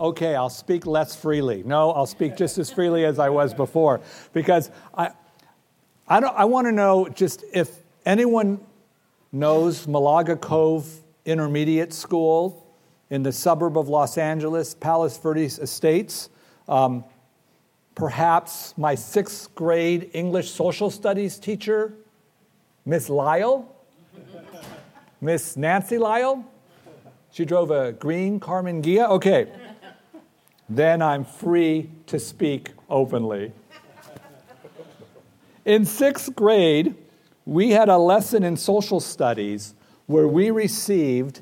Okay, I'll speak less freely. No, I'll speak just as freely as I was before because I, I, don't, I want to know just if anyone knows Malaga Cove Intermediate School in the suburb of Los Angeles, Palos Verdes Estates. Um, perhaps my sixth grade English social studies teacher, Miss Lyle, Miss Nancy Lyle. She drove a green Karmann Ghia. Okay, then I'm free to speak openly. In sixth grade, we had a lesson in social studies where we received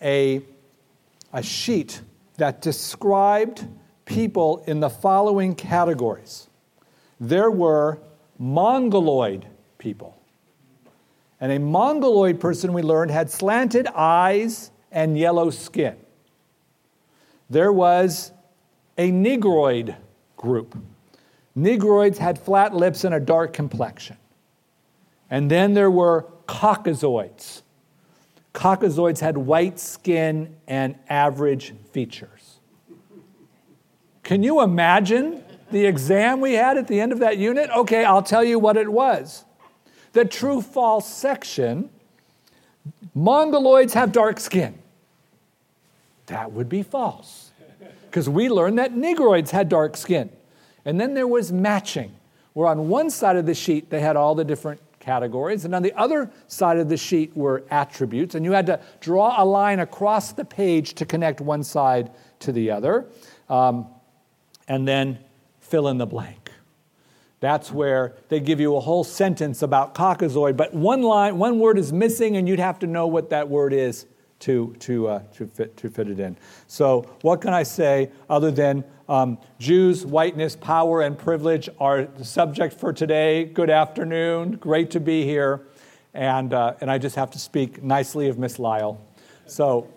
a, a sheet that described people in the following categories. There were Mongoloid people. And a Mongoloid person, we learned, had slanted eyes and yellow skin. There was a Negroid group. Negroids had flat lips and a dark complexion. And then there were Caucasoids. Caucasoids had white skin and average features. Can you imagine the exam we had at the end of that unit? Okay, I'll tell you what it was. The true false section Mongoloids have dark skin. That would be false because we learned that Negroids had dark skin. And then there was matching, where on one side of the sheet they had all the different categories, and on the other side of the sheet were attributes, and you had to draw a line across the page to connect one side to the other, um, and then fill in the blank. That's where they give you a whole sentence about Caucasoid, but one line, one word is missing, and you'd have to know what that word is to, to, uh, to, fit, to fit it in. So, what can I say other than um, Jews, whiteness, power, and privilege are the subject for today? Good afternoon. Great to be here. And, uh, and I just have to speak nicely of Miss Lyle. So,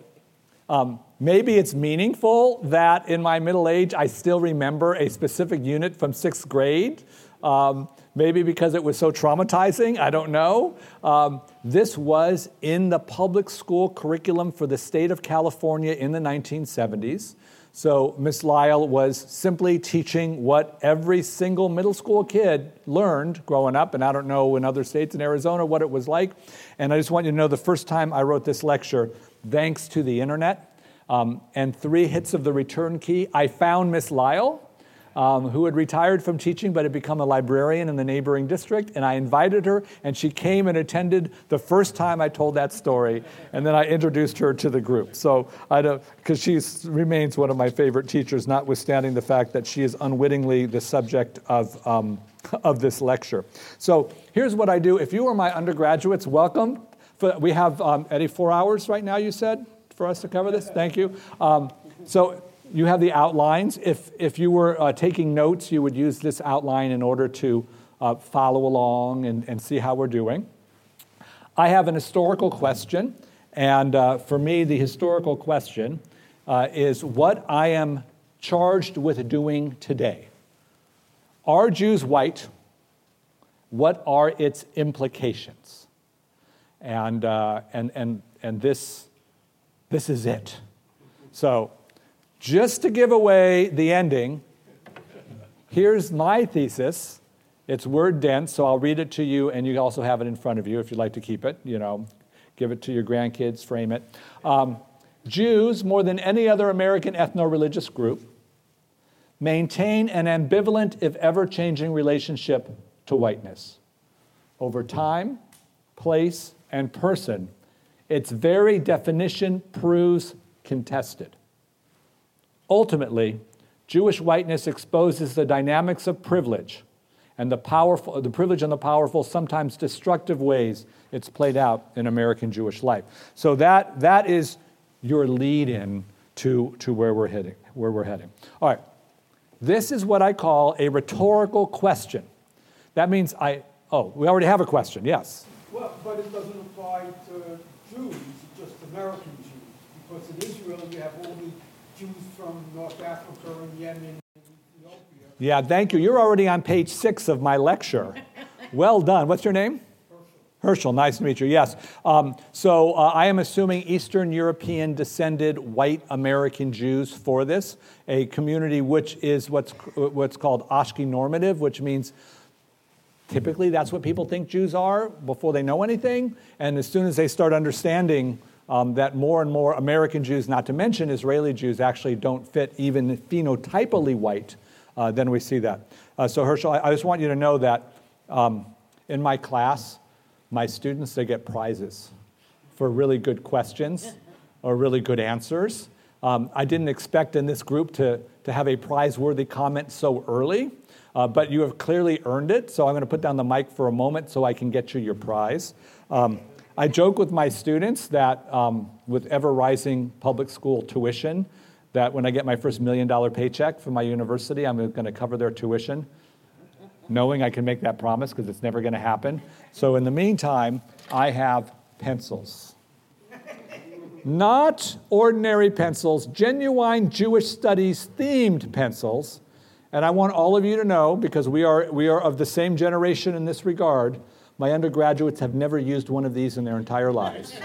um, maybe it's meaningful that in my middle age I still remember a specific unit from sixth grade. Um, maybe because it was so traumatizing, I don't know. Um, this was in the public school curriculum for the state of California in the 1970s. So Miss Lyle was simply teaching what every single middle school kid learned growing up, and I don't know in other states in Arizona what it was like. And I just want you to know the first time I wrote this lecture, thanks to the internet um, and three hits of the return key, I found Miss Lyle um, who had retired from teaching but had become a librarian in the neighboring district. And I invited her, and she came and attended the first time I told that story. And then I introduced her to the group. So I don't, because she remains one of my favorite teachers, notwithstanding the fact that she is unwittingly the subject of. Um, of this lecture. So here's what I do. If you are my undergraduates, welcome. We have, um, Eddie, four hours right now, you said, for us to cover this? Thank you. Um, so you have the outlines. If, if you were uh, taking notes, you would use this outline in order to uh, follow along and, and see how we're doing. I have an historical question, and uh, for me, the historical question uh, is what I am charged with doing today. Are Jews white? What are its implications? And, uh, and, and, and this, this is it. So, just to give away the ending, here's my thesis. It's word dense, so I'll read it to you, and you also have it in front of you if you'd like to keep it. You know, give it to your grandkids, frame it. Um, Jews, more than any other American ethno religious group, maintain an ambivalent, if ever changing, relationship to whiteness. Over time, place, and person, its very definition proves contested. Ultimately, Jewish whiteness exposes the dynamics of privilege and the powerful the privilege and the powerful sometimes destructive ways it's played out in American Jewish life. So that that is your lead in to, to where we're heading, where we're heading. All right. This is what I call a rhetorical question. That means I oh, we already have a question. Yes. Well, but it doesn't apply to Jews, just American Jews. Because in Israel you have all the Jews from North Africa and Yemen and Ethiopia. Yeah, thank you. You're already on page six of my lecture. well done. What's your name? Herschel, Herschel, nice to meet you. Yes. Um, so uh, I am assuming Eastern European descended white American Jews for this, a community which is what's, what's called Ashkenormative, which means typically that's what people think Jews are before they know anything. And as soon as they start understanding um, that more and more American Jews, not to mention Israeli Jews, actually don't fit even phenotypically white, uh, then we see that. Uh, so, Herschel, I, I, just want you to know that um, in my class, my students, they get prizes for really good questions or really good answers. Um, I didn't expect in this group to, to have a prize-worthy comment so early, uh, but you have clearly earned it. So I'm going to put down the mic for a moment so I can get you your prize. Um, I joke with my students that um, with ever rising public school tuition, that when I get my first million dollar paycheck from my university, I'm going to cover their tuition knowing I can make that promise because it's never going to happen. So in the meantime, I have pencils. Not ordinary pencils, genuine Jewish studies themed pencils. And I want all of you to know, because we are, we are of the same generation in this regard, my undergraduates have never used one of these in their entire lives.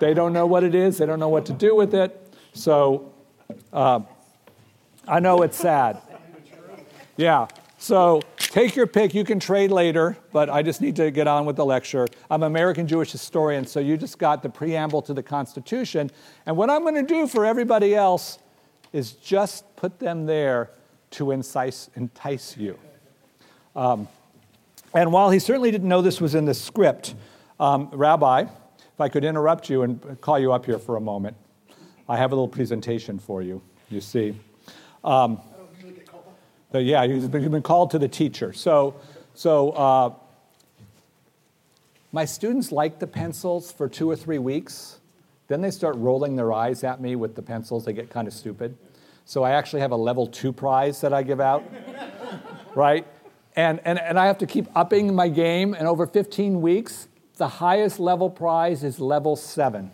they don't know what it is, they don't know what to do with it. So uh, I know it's sad. Yeah. So take your pick. You can trade later, but I just need to get on with the lecture. I'm an American Jewish historian, so you just got the preamble to the Constitution. And what I'm going to do for everybody else is just put them there to entice, entice you. Um, and while he certainly didn't know this was in the script, um, Rabbi, if I could interrupt you and call you up here for a moment, I have a little presentation for you, you see. Um, yeah, you've been, been, called to the teacher. So, so uh, my students like the pencils for two or three weeks. Then they start rolling their eyes at me with the pencils. They get kind of stupid. So I actually have a level two prize that I give out, right? And, and, and I have to keep upping my game. And over 15 weeks, the highest level prize is level seven.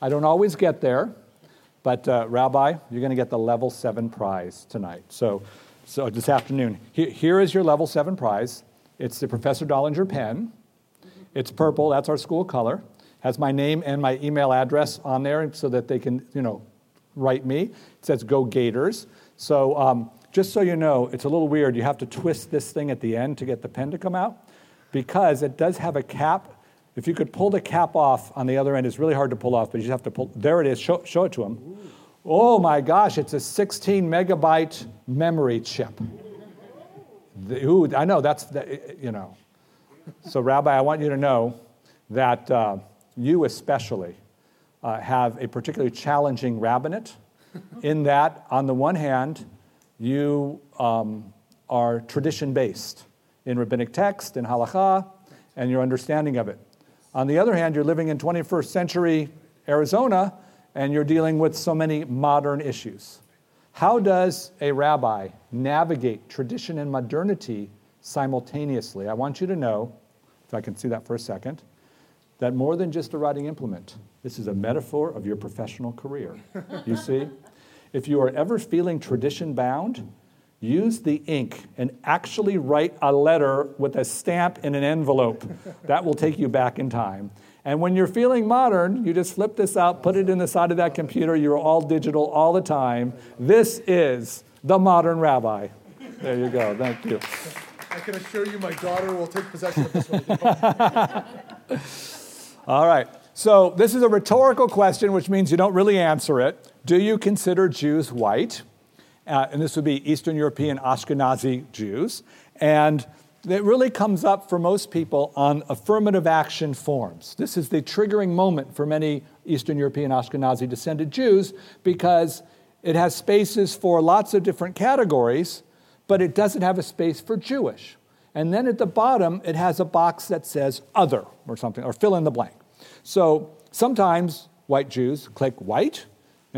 I don't always get there, but uh, Rabbi, you're going to get the level seven prize tonight. So so this afternoon. Here, here is your level seven prize. It's the Professor Dollinger pen. It's purple, that's our school color. Has my name and my email address on there so that they can, you know, write me. It says Go Gators. So um, just so you know, it's a little weird. You have to twist this thing at the end to get the pen to come out because it does have a cap. If you could pull the cap off on the other end, it's really hard to pull off, but you just have to pull. There it is. Show, show it to them. Oh my gosh, it's a 16 megabyte memory chip. The, ooh, I know that's, the, you know. So, Rabbi, I want you to know that uh, you especially uh, have a particularly challenging rabbinate in that, on the one hand, you um, are tradition based in rabbinic text, in halakha, and your understanding of it. On the other hand, you're living in 21st century Arizona and you're dealing with so many modern issues. How does a rabbi navigate tradition and modernity simultaneously? I want you to know, if I can see that for a second, that more than just a writing implement, this is a metaphor of your professional career. You see? If you are ever feeling tradition bound, use the ink and actually write a letter with a stamp in an envelope. That will take you back in time. And when you're feeling modern, you just flip this out, put it in the side of that computer. You're all digital all the time. This is the modern rabbi. There you go. Thank you. I can assure you my daughter will take possession of this one. all right. So, this is a rhetorical question, which means you don't really answer it. Do you consider Jews white? Uh, and this would be Eastern European Ashkenazi Jews. And it really comes up for most people on affirmative action forms. This is the triggering moment for many Eastern European Ashkenazi descended Jews because it has spaces for lots of different categories, but it doesn't have a space for Jewish. And then at the bottom, it has a box that says other or something, or fill in the blank. So sometimes white Jews click white,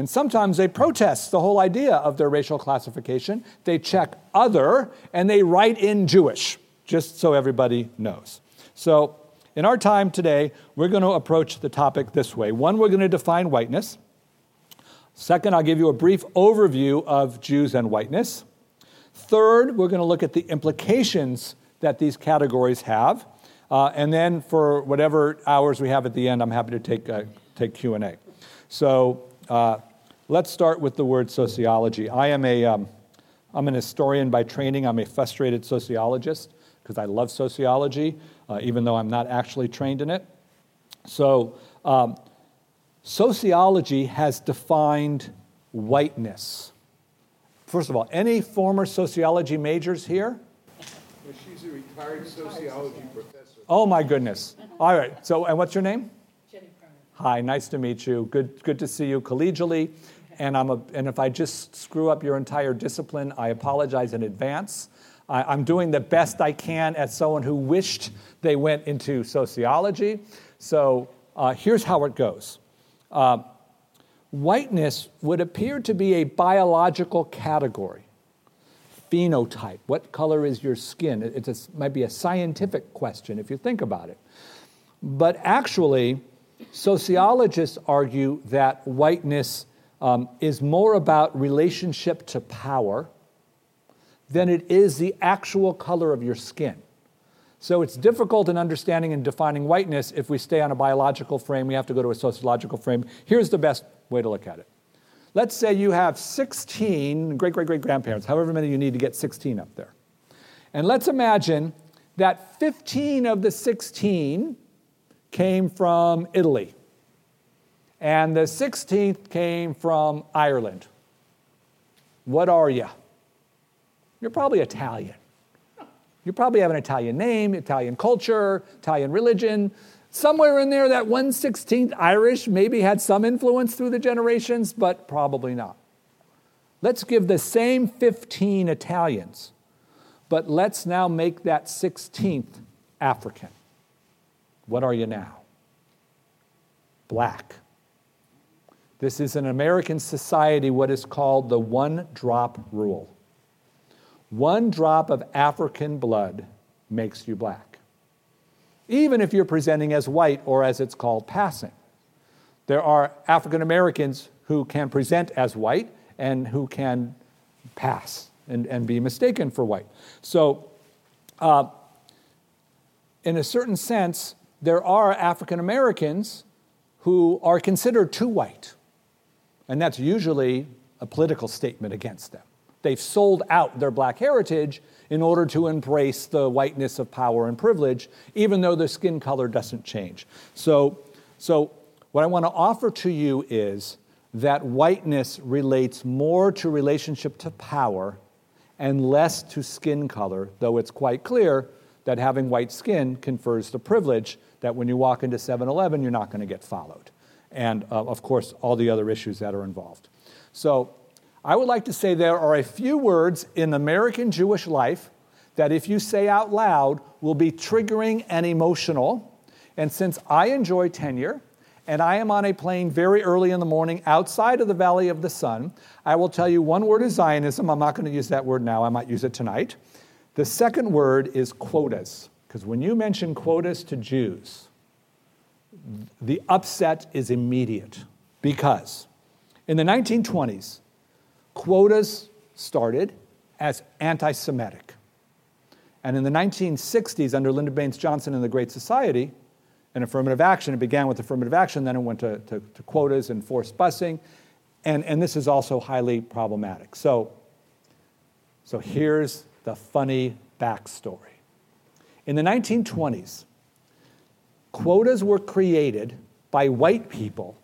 and sometimes they protest the whole idea of their racial classification. They check other and they write in Jewish, just so everybody knows. So in our time today, we're going to approach the topic this way. One, we're going to define whiteness. Second, I'll give you a brief overview of Jews and whiteness. Third, we're going to look at the implications that these categories have. Uh, and then for whatever hours we have at the end, I'm happy to take, uh, take Q&A. So uh, let's start with the word sociology. I am a, um, I'm an historian by training. I'm a frustrated sociologist because I love sociology, uh, even though I'm not actually trained in it. So um, sociology has defined whiteness. First of all, any former sociology majors here? She's a retired sociology professor. Oh my goodness. All right. So, and what's your name? Jenny Cronin. Hi, nice to meet you. Good, good to see you collegially. And, I'm a, and if I just screw up your entire discipline, I apologize in advance. I, am doing the best I can as someone who wished they went into sociology. So uh, here's how it goes uh, whiteness would appear to be a biological category phenotype. What color is your skin? It might be a scientific question if you think about it. But actually, sociologists argue that whiteness um, is more about relationship to power than it is the actual color of your skin. So it's difficult in understanding and defining whiteness if we stay on a biological frame. We have to go to a sociological frame. Here's the best way to look at it. Let's say you have 16 great great great grandparents, however many you need to get 16 up there. And let's imagine that 15 of the 16 came from Italy, and the 16th came from Ireland. What are you? You're probably Italian. You probably have an Italian name, Italian culture, Italian religion. Somewhere in there, that 116th Irish maybe had some influence through the generations, but probably not. Let's give the same 15 Italians, but let's now make that 16th African. What are you now? Black. This is in American society what is called the one drop rule. One drop of African blood makes you black even if you're presenting as white or as it's called passing. There are African Americans who can present as white and who can pass and, and be mistaken for white. So, uh, in a certain sense, there are African Americans who are considered too white. And that's usually a political statement against them. They've sold out their black heritage in order to embrace the whiteness of power and privilege, even though the skin color doesn't change. So, so what I want to offer to you is that whiteness relates more to relationship to power and less to skin color, though it's quite clear that having white skin confers the privilege that when you walk into 7 Eleven, you're not going to get followed. And uh, of course, all the other issues that are involved. So, I would like to say there are a few words in American Jewish life that, if you say out loud, will be triggering and emotional. And since I enjoy tenure, and I am on a plane very early in the morning outside of the Valley of the Sun, I will tell you one word is Zionism. I'm not going to use that word now, I might use it tonight. The second word is quotas, because when you mention quotas to Jews, the upset is immediate. Because in the 1920s, quotas started as anti Semitic. And in the 1960s, under Lyndon Baines Johnson and the Great Society, and affirmative action, it began with affirmative action, then it went to, to, to quotas and forced busing. And, and this is also highly problematic. So, so here's the funny backstory. In the 1920s, quotas were created by white people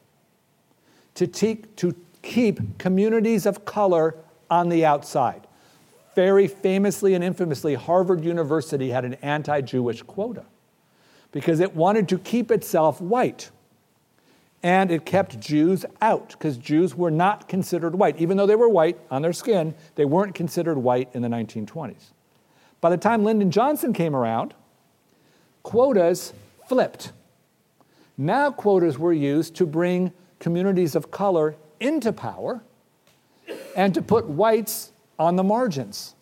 to, te- to keep communities of color on the outside. very famously and infamously, Harvard University had an anti Jewish quota because it wanted to keep itself white. And it kept Jews out because Jews were not considered white. Even though they were white on their skin, they weren't considered white in the 1920s. By the time Lyndon Johnson came around, quotas flipped. Now, quotas were used to bring communities of color into power and to put whites on the margins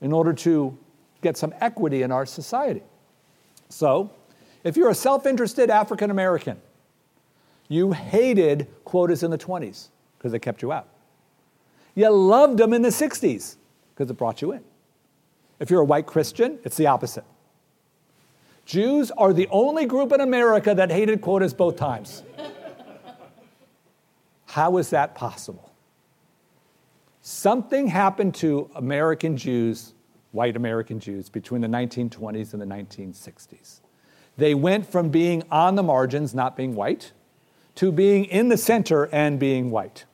in order to get some equity in our society. So, if you're a self interested African American, you hated quotas in the 20s because they kept you out. You loved them in the 60s because it brought you in. If you're a white Christian, it's the opposite. Jews are the only group in America that hated quotas both times. How is that possible? Something happened to American Jews, white American Jews, between the 1920s and the 1960s. They went from being on the margins, not being white, to being in the center and being white.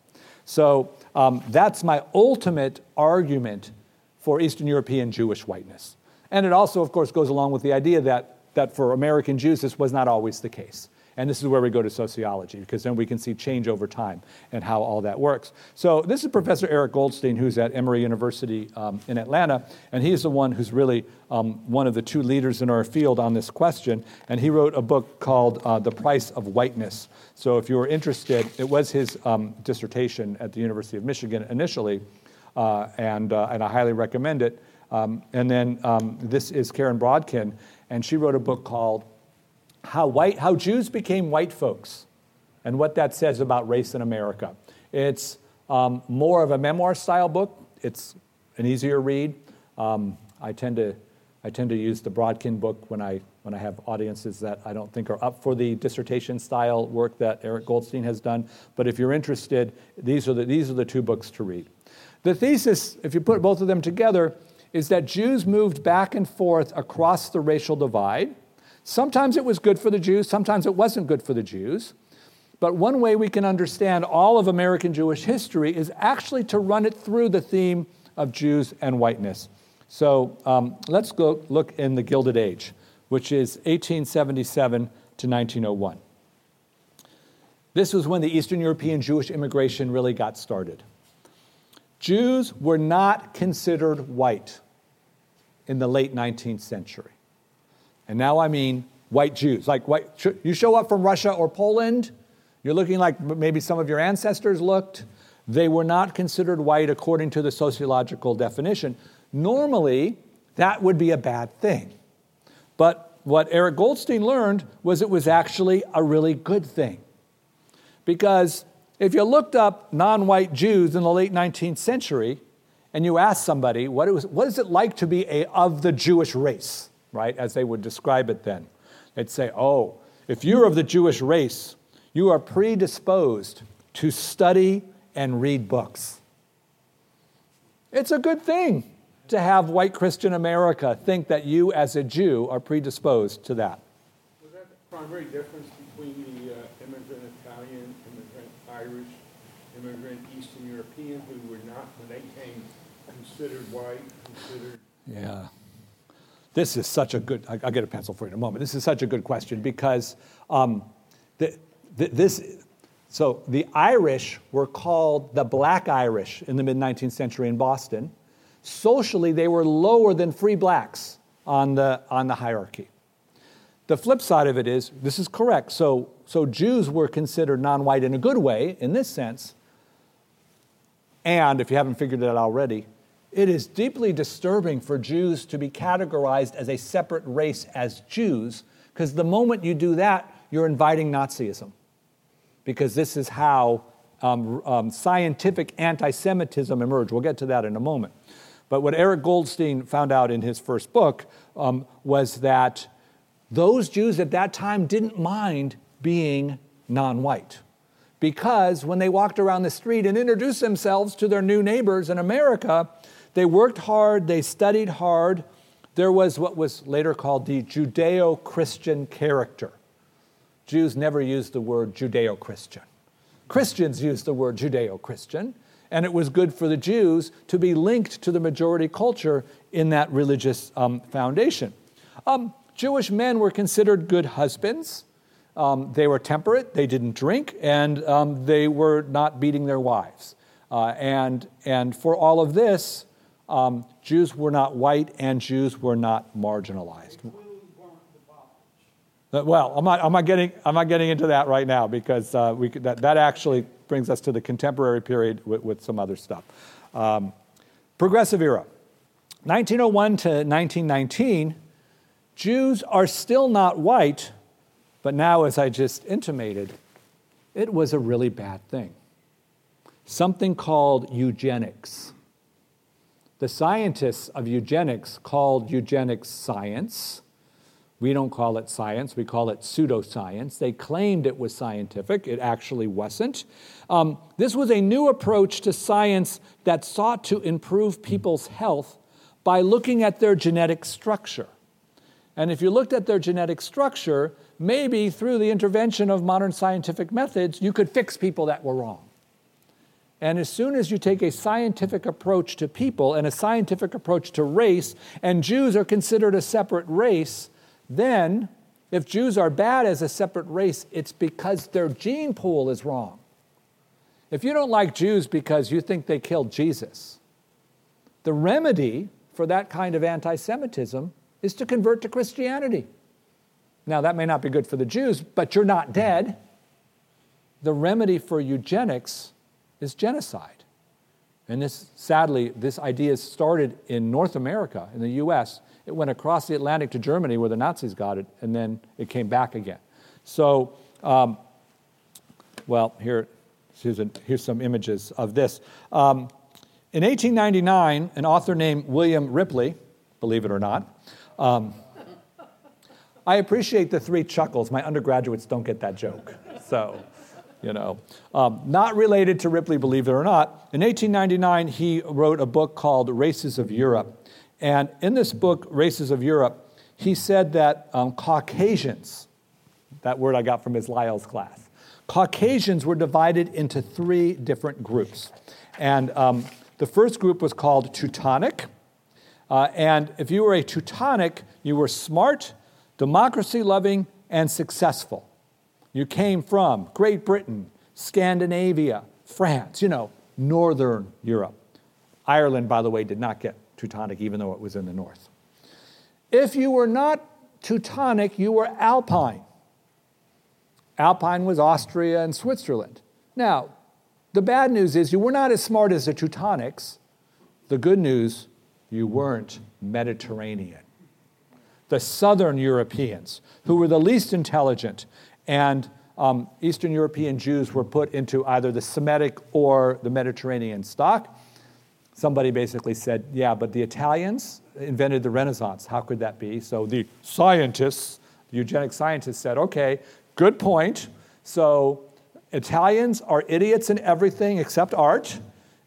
So um, that's my ultimate argument for Eastern European Jewish whiteness. And it also, of course, goes along with the idea that, that for American Jews, this was not always the case. And this is where we go to sociology, because then we can see change over time and how all that works. So, this is Professor Eric Goldstein, who's at Emory University um, in Atlanta, and he's the one who's really um, one of the two leaders in our field on this question. And he wrote a book called uh, The Price of Whiteness. So, if you were interested, it was his um, dissertation at the University of Michigan initially, uh, and, uh, and I highly recommend it. Um, and then um, this is Karen Brodkin, and she wrote a book called how, white, how Jews became white folks and what that says about race in America. It's um, more of a memoir style book, it's an easier read. Um, I, tend to, I tend to use the Brodkin book when I, when I have audiences that I don't think are up for the dissertation style work that Eric Goldstein has done. But if you're interested, these are the, these are the two books to read. The thesis, if you put both of them together, is that Jews moved back and forth across the racial divide Sometimes it was good for the Jews, sometimes it wasn't good for the Jews. But one way we can understand all of American Jewish history is actually to run it through the theme of Jews and whiteness. So um, let's go look in the Gilded Age, which is 1877 to 1901. This was when the Eastern European Jewish immigration really got started. Jews were not considered white in the late 19th century. And now I mean white Jews. Like white, you show up from Russia or Poland, you're looking like maybe some of your ancestors looked. They were not considered white according to the sociological definition. Normally, that would be a bad thing. But what Eric Goldstein learned was it was actually a really good thing. Because if you looked up non white Jews in the late 19th century and you asked somebody, what, it was, what is it like to be a, of the Jewish race? right, as they would describe it then. They'd say, oh, if you're of the Jewish race, you are predisposed to study and read books. It's a good thing to have white Christian America think that you, as a Jew, are predisposed to that. Was that the primary difference between the uh, Irish, immigrant Eastern European who were not, when they came, considered white, considered. Yeah. This is such a good, I'll get a pencil for you in a moment. This is such a good question because um, the, the, this, so the Irish were called the Black Irish in the mid 19th century in Boston. Socially, they were lower than free blacks on the, on the hierarchy. The flip side of it is this is correct. So, so Jews were considered non white in a good way, in this sense. And if you haven't figured it out already, it is deeply disturbing for Jews to be categorized as a separate race as Jews, because the moment you do that, you're inviting Nazism. Because this is how um, um, scientific anti Semitism emerged. We'll get to that in a moment. But what Eric Goldstein found out in his first book um, was that those Jews at that time didn't mind being non white. Because when they walked around the street and introduced themselves to their new neighbors in America, they worked hard, they studied hard. There was what was later called the Judeo Christian character. Jews never used the word Judeo Christian. Christians used the word Judeo Christian. and it was good for the Jews to be linked to the majority culture in that religious um, foundation. Um, Jewish men were considered good husbands. Um, they were temperate, they didn't drink, and um, they were not beating their wives. Uh, and, and for all of this, um, Jews were not white and Jews were not marginalized. Uh, well, I'm not, I'm not, getting, I'm not getting into that right now because uh, we could, that, that actually brings us to the contemporary period with, with some other stuff. Um, progressive era. 1901 to 1919, Jews are still not white, but now, as I just intimated, it was a really bad thing. Something called eugenics. The scientists of eugenics called eugenics science we don't call it science, we call it pseudoscience. They claimed it was scientific, it actually wasn't. Um, this was a new approach to science that sought to improve people's health by looking at their genetic structure. And if you looked at their genetic structure, maybe through the intervention of modern scientific methods, you could fix people that were wrong. And as soon as you take a scientific approach to people and a scientific approach to race, and Jews are considered a separate race, then if Jews are bad as a separate race, it's because their gene pool is wrong. If you don't like Jews because you think they killed Jesus, the remedy for that kind of anti Semitism is to convert to Christianity. Now, that may not be good for the Jews, but you're not dead. The remedy for eugenics is genocide. And this, sadly, this idea started in North America, in the US, it went across the Atlantic to Germany where the Nazis got it, and then it came back again. So, um, well, here, here's, a, here's, some images of this. Um, in 1899, an author named William Ripley, believe it or not, um, I appreciate the three chuckles. My undergraduates don't get that joke. So, you know. Um, not related to Ripley, believe it or not. In 1899, he wrote a book called Races of Europe. And in this book, Races of Europe, he said that um, Caucasians, that word I got from his Lyle's class, Caucasians were divided into three different groups. And um, the first group was called Teutonic. Uh, and if you were a Teutonic, you were smart, democracy loving, and successful. You came from Great Britain, Scandinavia, France, you know, Northern Europe. Ireland, by the way, did not get Teutonic, even though it was in the north. If you were not Teutonic, you were Alpine. Alpine was Austria and Switzerland. Now, the bad news is you were not as smart as the Teutonics. The good news, you weren't Mediterranean. The southern Europeans, who were the least intelligent, and um, Eastern European Jews were put into either the Semitic or the Mediterranean stock somebody basically said, yeah, but the Italians invented the Renaissance. How could that be? So the scientists, the eugenic scientists said, okay, good point. So Italians are idiots in everything except art,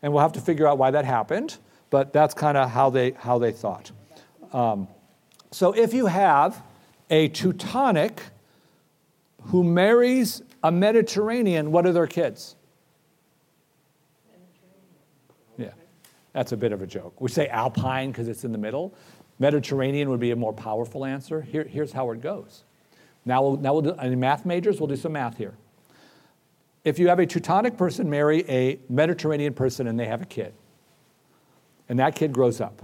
and we'll have to figure out why that happened. But that's kind of how they, how they thought. Um, so if you have a Teutonic who marries a Mediterranean, what are their kids? Yeah, that's a bit of a joke. We say alpine because it's in the middle. Mediterranean would be a more powerful answer. Here, here's how it goes. Now, we'll, now we'll do, any math majors, we'll do some math here. If you have a Teutonic person marry a Mediterranean person and they have a kid, and that kid grows up,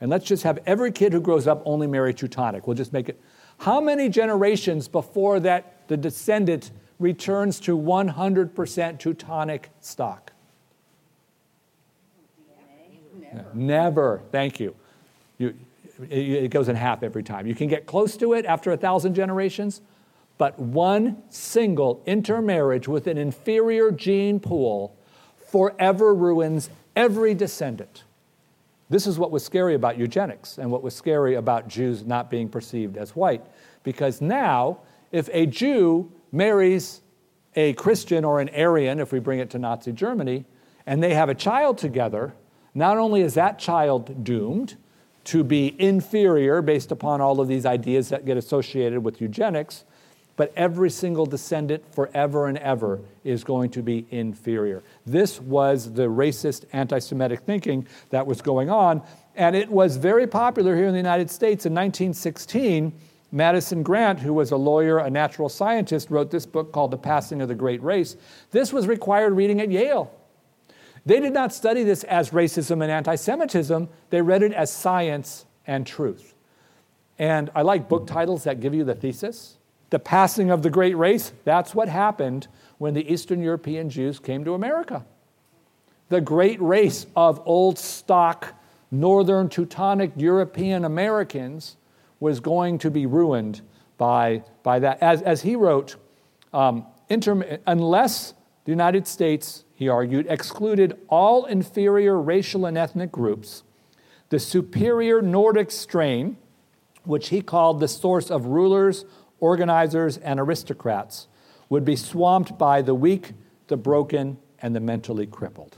and let's just have every kid who grows up only marry Teutonic. We'll just make it. How many generations before that the descendant returns to 100% Teutonic stock? Never. Never. Thank you. you it, it goes in half every time. You can get close to it after a thousand generations, but one single intermarriage with an inferior gene pool forever ruins every descendant. This is what was scary about eugenics and what was scary about Jews not being perceived as white. Because now, if a Jew marries a Christian or an Aryan, if we bring it to Nazi Germany, and they have a child together, not only is that child doomed to be inferior based upon all of these ideas that get associated with eugenics, but every single descendant forever and ever is going to be inferior. This was the racist anti Semitic thinking that was going on, and it was very popular here in the United States in 1916. Madison Grant, who was a lawyer, a natural scientist, wrote this book called The Passing of the Great Race. This was required reading at Yale. They did not study this as racism and anti Semitism, they read it as science and truth. And I like book titles that give you the thesis. The passing of the great race, that's what happened when the Eastern European Jews came to America. The great race of old stock, northern Teutonic European Americans was going to be ruined by, by that. As, as he wrote, um, inter- unless the United States, he argued, excluded all inferior racial and ethnic groups, the superior Nordic strain, which he called the source of rulers, organizers, and aristocrats, would be swamped by the weak, the broken, and the mentally crippled.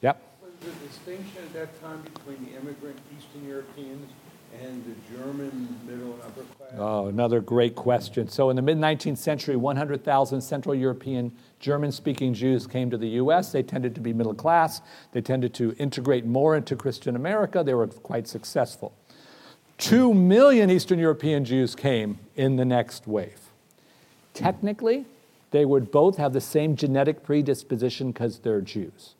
Yep. Was the distinction at that time between the immigrant Eastern Europeans and the German middle and upper class? Oh, another great question. So, in the mid 19th century, 100,000 Central European German speaking Jews came to the U.S. They tended to be middle class, they tended to integrate more into Christian America. They were quite successful. Two million Eastern European Jews came in the next wave. Technically, they would both have the same genetic predisposition because they're Jews.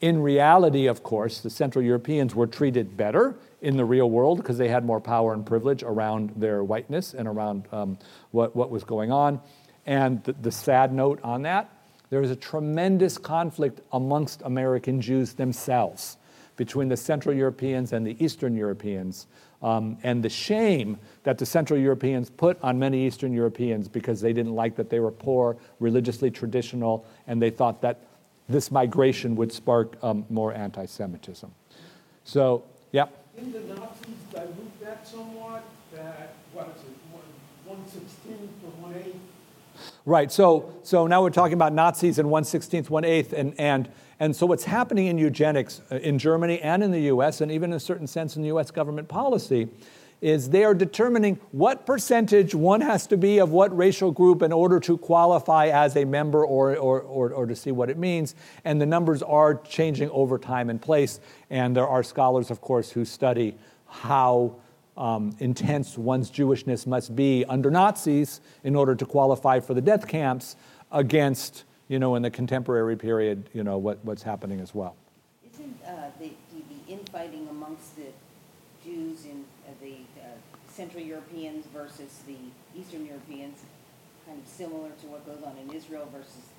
In reality, of course, the Central Europeans were treated better in the real world because they had more power and privilege around their whiteness and around um, what, what was going on. And the, the sad note on that there is a tremendous conflict amongst American Jews themselves between the Central Europeans and the Eastern Europeans. Um, and the shame that the Central Europeans put on many Eastern Europeans because they didn't like that they were poor, religiously traditional, and they thought that this migration would spark um, more anti Semitism. So, yeah. The Nazis dilute that somewhat? That, what is it, 116th or 1 8th? Right. So, so now we're talking about Nazis and 116th, 1 8th, and, and, and so what's happening in eugenics uh, in Germany and in the US, and even in a certain sense in the US government policy, is they are determining what percentage one has to be of what racial group in order to qualify as a member or, or, or, or, to see what it means. And the numbers are changing over time and place. And there are scholars, of course, who study how um, intense one's Jewishness must be under Nazis in order to qualify for the death camps against, you know, in the contemporary period, you know, what, what's happening as well. Isn't uh, the, the infighting amongst the Jews in uh, the uh, Central Europeans versus the Eastern Europeans kind of similar to what goes on in Israel versus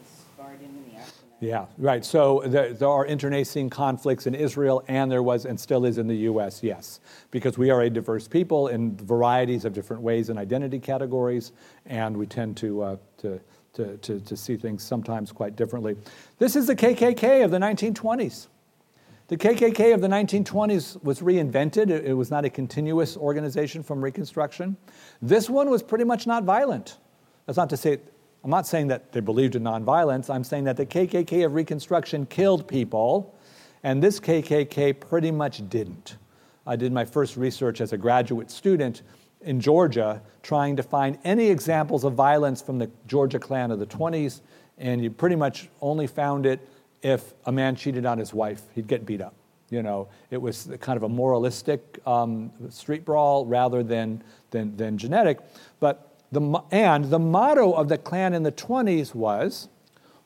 Yeah, right. So there, there, are internecine conflicts in Israel, and there was and still is in the U.S., yes, because we are a diverse people in varieties of different ways and identity categories, and we tend to, uh, to, to, to, to see things sometimes quite differently. This is the KKK of the 1920s. The KKK of the 1920s was reinvented. It was not a continuous organization from Reconstruction. This one was pretty much not violent. That's not to say, I'm not saying that they believed in nonviolence. I'm saying that the KKK of Reconstruction killed people, and this KKK pretty much didn't. I did my first research as a graduate student in Georgia, trying to find any examples of violence from the Georgia Klan of the 20s, and you pretty much only found it if a man cheated on his wife, he'd get beat up. You know, it was kind of a moralistic um, street brawl rather than, than, than genetic. But the, and the motto of the Klan in the 20s was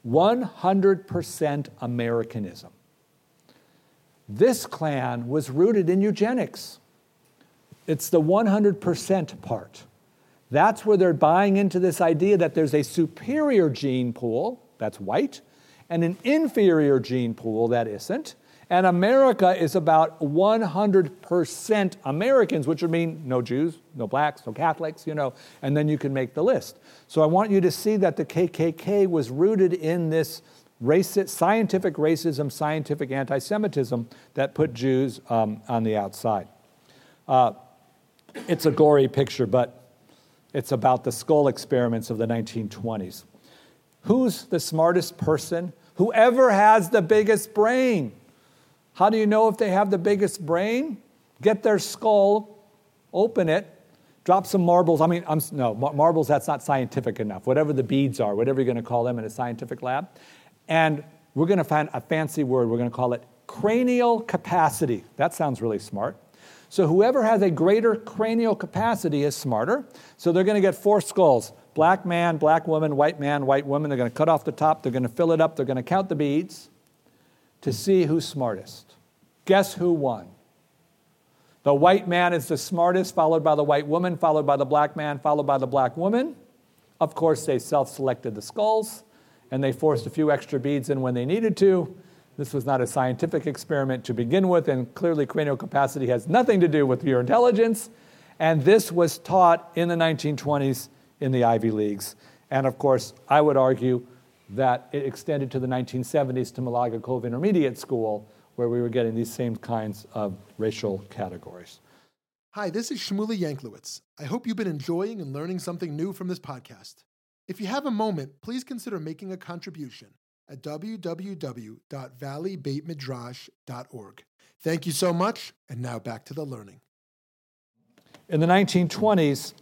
100% Americanism. This Klan was rooted in eugenics. It's the 100% part. That's where they're buying into this idea that there's a superior gene pool, that's white, and an inferior gene pool, that isn't. And America is about 100% Americans, which would mean no Jews, no blacks, no Catholics, you know, and then you can make the list. So I want you to see that the KKK was rooted in this racist, scientific racism, scientific anti Semitism that put Jews um, on the outside. Uh, it's a gory picture, but it's about the skull experiments of the 1920s. Who's the smartest person? Whoever has the biggest brain. How do you know if they have the biggest brain? Get their skull, open it, drop some marbles. I mean, I'm, no, marbles, that's not scientific enough. Whatever the beads are, whatever you're going to call them in a scientific lab. And we're going to find a fancy word. We're going to call it cranial capacity. That sounds really smart. So whoever has a greater cranial capacity is smarter. So they're going to get four skulls black man, black woman, white man, white woman. They're going to cut off the top, they're going to fill it up, they're going to count the beads to see who's smartest. Guess who won? The white man is the smartest, followed by the white woman, followed by the black man, followed by the black woman. Of course, they self selected the skulls and they forced a few extra beads in when they needed to. This was not a scientific experiment to begin with, and clearly, cranial capacity has nothing to do with your intelligence. And this was taught in the 1920s in the Ivy Leagues. And of course, I would argue that it extended to the 1970s to Malaga Cove Intermediate School, where we were getting these same kinds of racial categories. Hi, this is Shmuly Yanklowitz. I hope you've been enjoying and learning something new from this podcast. If you have a moment, please consider making a contribution at www.valleybeitmidrash.org. Thank you so much, and now back to the learning. In the 1920s,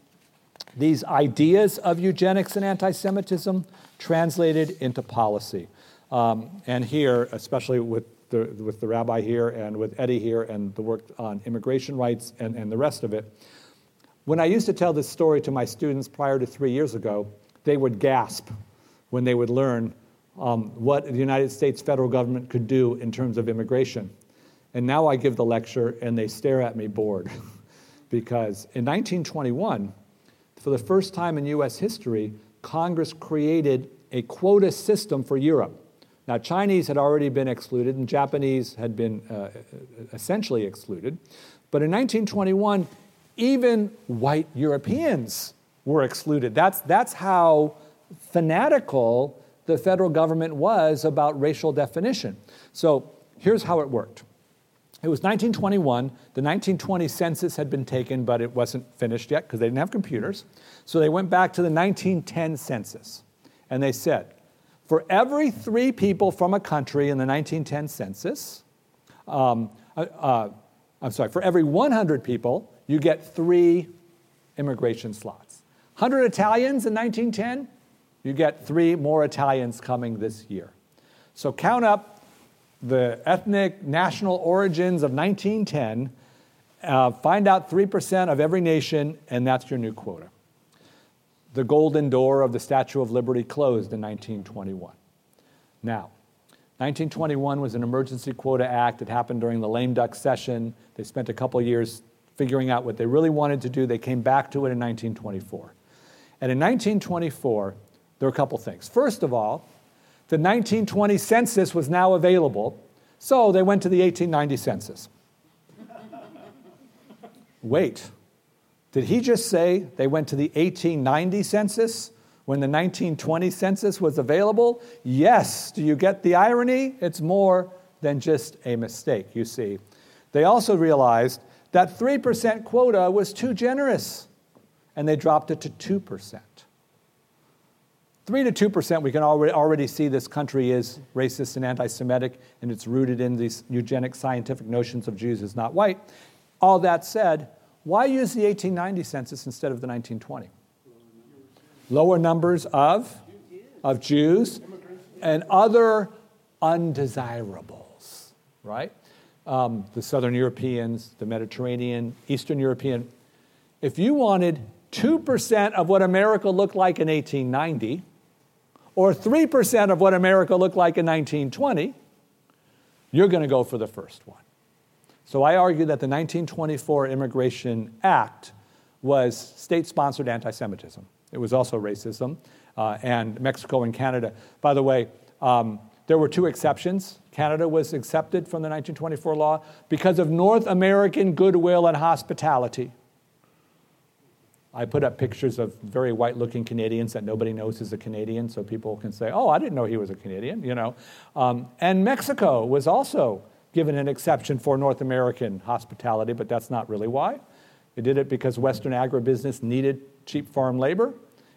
these ideas of eugenics and anti Semitism translated into policy. Um, and here, especially with the, with the rabbi here and with Eddie here and the work on immigration rights and, and the rest of it. When I used to tell this story to my students prior to three years ago, they would gasp when they would learn um, what the United States federal government could do in terms of immigration. And now I give the lecture and they stare at me bored. because in 1921, for the first time in US history, Congress created a quota system for Europe. Now, Chinese had already been excluded and Japanese had been uh, essentially excluded. But in 1921, even white Europeans were excluded. That's, that's how fanatical the federal government was about racial definition. So here's how it worked. It was 1921. The 1920 census had been taken, but it wasn't finished yet because they didn't have computers. So they went back to the 1910 census. And they said, for every three people from a country in the 1910 census, um, uh, uh, I'm sorry, for every 100 people, you get three immigration slots. 100 Italians in 1910, you get three more Italians coming this year. So count up the ethnic national origins of 1910, uh, find out 3% of every nation, and that's your new quota the golden door of the Statue of Liberty closed in 1921. Now, 1921 was an emergency quota act. It happened during the lame duck session. They spent a couple years figuring out what they really wanted to do. They came back to it in 1924. And in 1924, there were a couple things. First of all, the 1920 census was now available, so they went to the 1890 census. Wait, did he just say they went to the 1890 census when the 1920 census was available? Yes. Do you get the irony? It's more than just a mistake, you see. They also realized that 3% quota was too generous, and they dropped it to 2%. 3 to 2%, we can already, see this country is racist and anti Semitic, and it's rooted in these eugenic scientific notions of Jews as not white. All that said, why use the 1890 census instead of the 1920? Lower numbers of, of Jews and other undesirables, right? Um, the Southern Europeans, the Mediterranean, Eastern European. If you wanted 2% of what America looked like in 1890, or 3% of what America looked like in 1920, you're going to go for the first one. So I argue that the 1924 Immigration Act was state sponsored anti Semitism. It was also racism. Uh, and Mexico and Canada. By the way, um, there were two exceptions. Canada was accepted from the 1924 law because of North American goodwill and hospitality. I put up pictures of very white looking Canadians that nobody knows is a Canadian, so people can say, oh, I didn't know he was a Canadian, you know. Um, and Mexico was also given an exception for North American hospitality, but that's not really why. They did it because Western agribusiness needed cheap farm labor,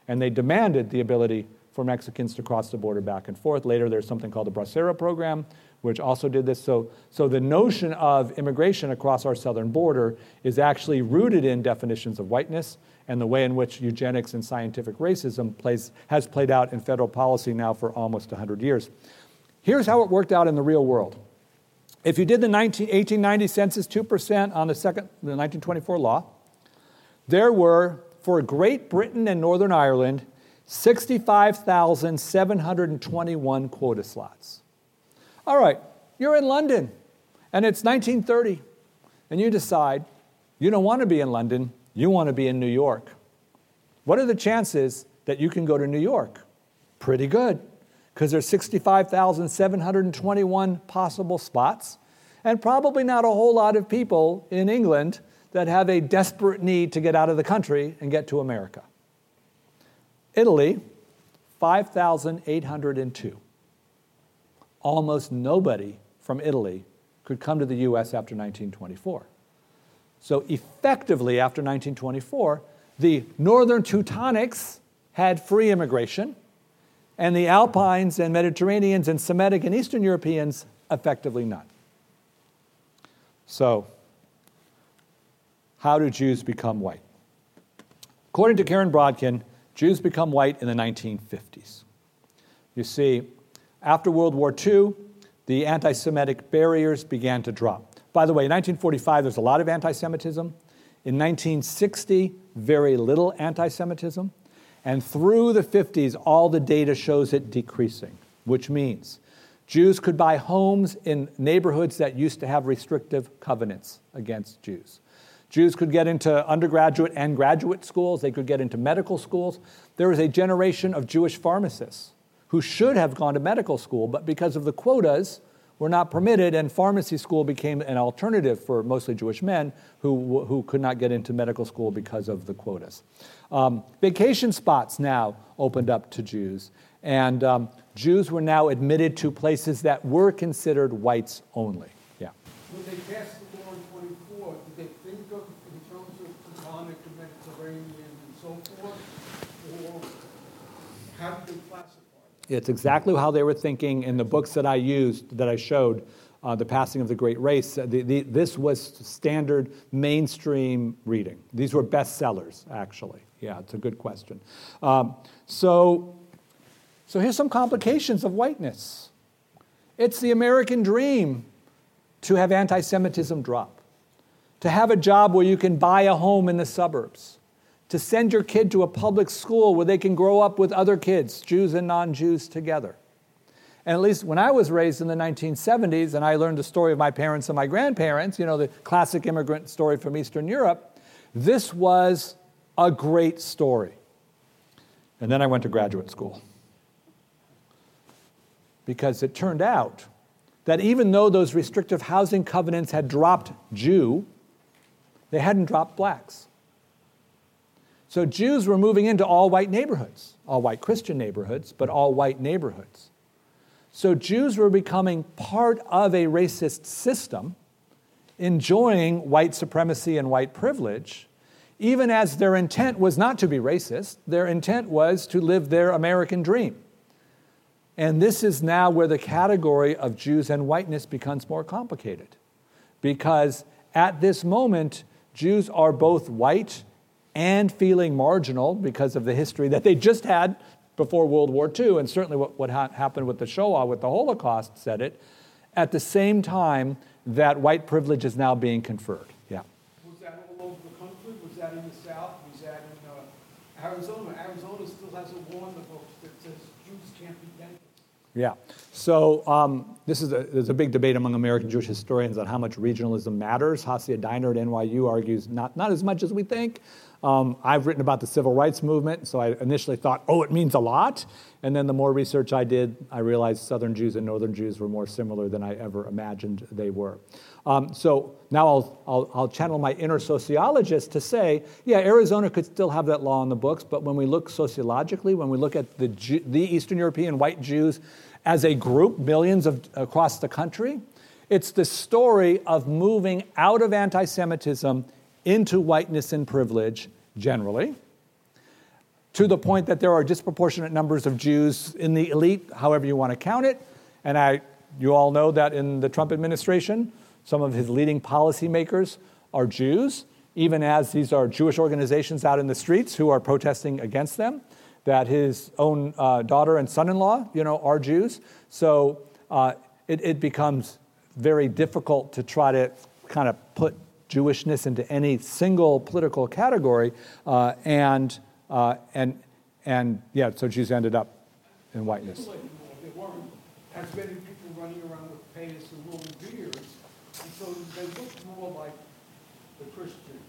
and they demanded the ability for Mexicans to cross the border back and forth. Later, there's something called the Bracero program, which also did this. So, so the notion of immigration across our southern border is actually rooted in definitions of whiteness and the way in which eugenics and scientific racism plays, has played out in federal policy now for almost 100 years. Here's how it worked out in the real world. If you did the 19, 1890 census 2% on the second, the 1924 law, there were, for Great Britain and Northern Ireland, 65,721 quota slots. All right, you're in London and it's 1930, and you decide you don't want to be in London, you want to be in New York. What are the chances that you can go to New York? Pretty good, because there's 65,721 possible spots, and probably not a whole lot of people in England that have a desperate need to get out of the country and get to America. Italy, 5,802. Almost nobody from Italy could come to the US after 1924. So, effectively, after 1924, the northern Teutonics had free immigration, and the Alpines and Mediterraneans and Semitic and Eastern Europeans effectively none. So, how do Jews become white? According to Karen Brodkin, Jews become white in the 1950s. You see, after World War II, the anti Semitic barriers began to drop. By the way, in 1945, there's a lot of anti Semitism. In 1960, very little anti Semitism. And through the 50s, all the data shows it decreasing, which means Jews could buy homes in neighborhoods that used to have restrictive covenants against Jews. Jews could get into undergraduate and graduate schools, they could get into medical schools. There was a generation of Jewish pharmacists who should have gone to medical school, but because of the quotas, were not permitted, and pharmacy school became an alternative for mostly Jewish men who, who could not get into medical school because of the quotas. Um, vacation spots now opened up to Jews, and um, Jews were now admitted to places that were considered whites only. Yeah. When they passed the law in 24, did they think of in terms of and Mediterranean and so forth, or how did? It's exactly how they were thinking in the books that I used, that I showed, uh, The Passing of the Great Race. The, the, this was standard mainstream reading. These were bestsellers, actually. Yeah, it's a good question. Um, so, so here's some complications of whiteness it's the American dream to have anti Semitism drop, to have a job where you can buy a home in the suburbs to send your kid to a public school where they can grow up with other kids, Jews and non Jews together. And at least when I was raised in the 1970s and I learned the story of my parents and my grandparents, you know, the classic immigrant story from Eastern Europe, this was a great story. And then I went to graduate school. Because it turned out that even though those restrictive housing covenants had dropped Jew, they hadn't dropped blacks. So Jews were moving into all white neighborhoods, all white Christian neighborhoods, but all white neighborhoods. So Jews were becoming part of a racist system, enjoying white supremacy and white privilege, even as their intent was not to be racist, their intent was to live their American dream. And this is now where the category of Jews and whiteness becomes more complicated. Because at this moment, Jews are both white and feeling marginal because of the history that they just had before World War II, and certainly what, what ha- happened with the Shoah, with the Holocaust, said it, at the same time that white privilege is now being conferred. Yeah. Was that all over the country? Was that in the South? Was that in uh, Arizona? Arizona still has a law in the books that says Jews can't be dentists. Yeah. So um, this is a, there's a big debate among American Jewish historians on how much regionalism matters. Hasia Diner at NYU argues not, not as much as we think. Um, I've written about the civil rights movement, so I initially thought, oh, it means a lot. And then the more research I did, I realized Southern Jews and Northern Jews were more similar than I ever imagined they were. Um, so now I'll, I'll, I'll, channel my inner sociologist to say, yeah, Arizona could still have that law in the books, but when we look sociologically, when we look at the, the Eastern European white Jews as a group, millions of, across the country, it's the story of moving out of anti Semitism into whiteness and privilege generally, to the point that there are disproportionate numbers of Jews in the elite, however you want to count it. And I, you all know that in the Trump administration, some of his leading policymakers are Jews, even as these are Jewish organizations out in the streets who are protesting against them. That his own uh, daughter and son-in-law, you know, are Jews. So uh, it, it becomes very difficult to try to kind of put Jewishness into any single political category, uh, and uh, and and yeah, so Jews ended up in whiteness. There weren't as many people running around with payas and long beards, and so they looked more like the Christians.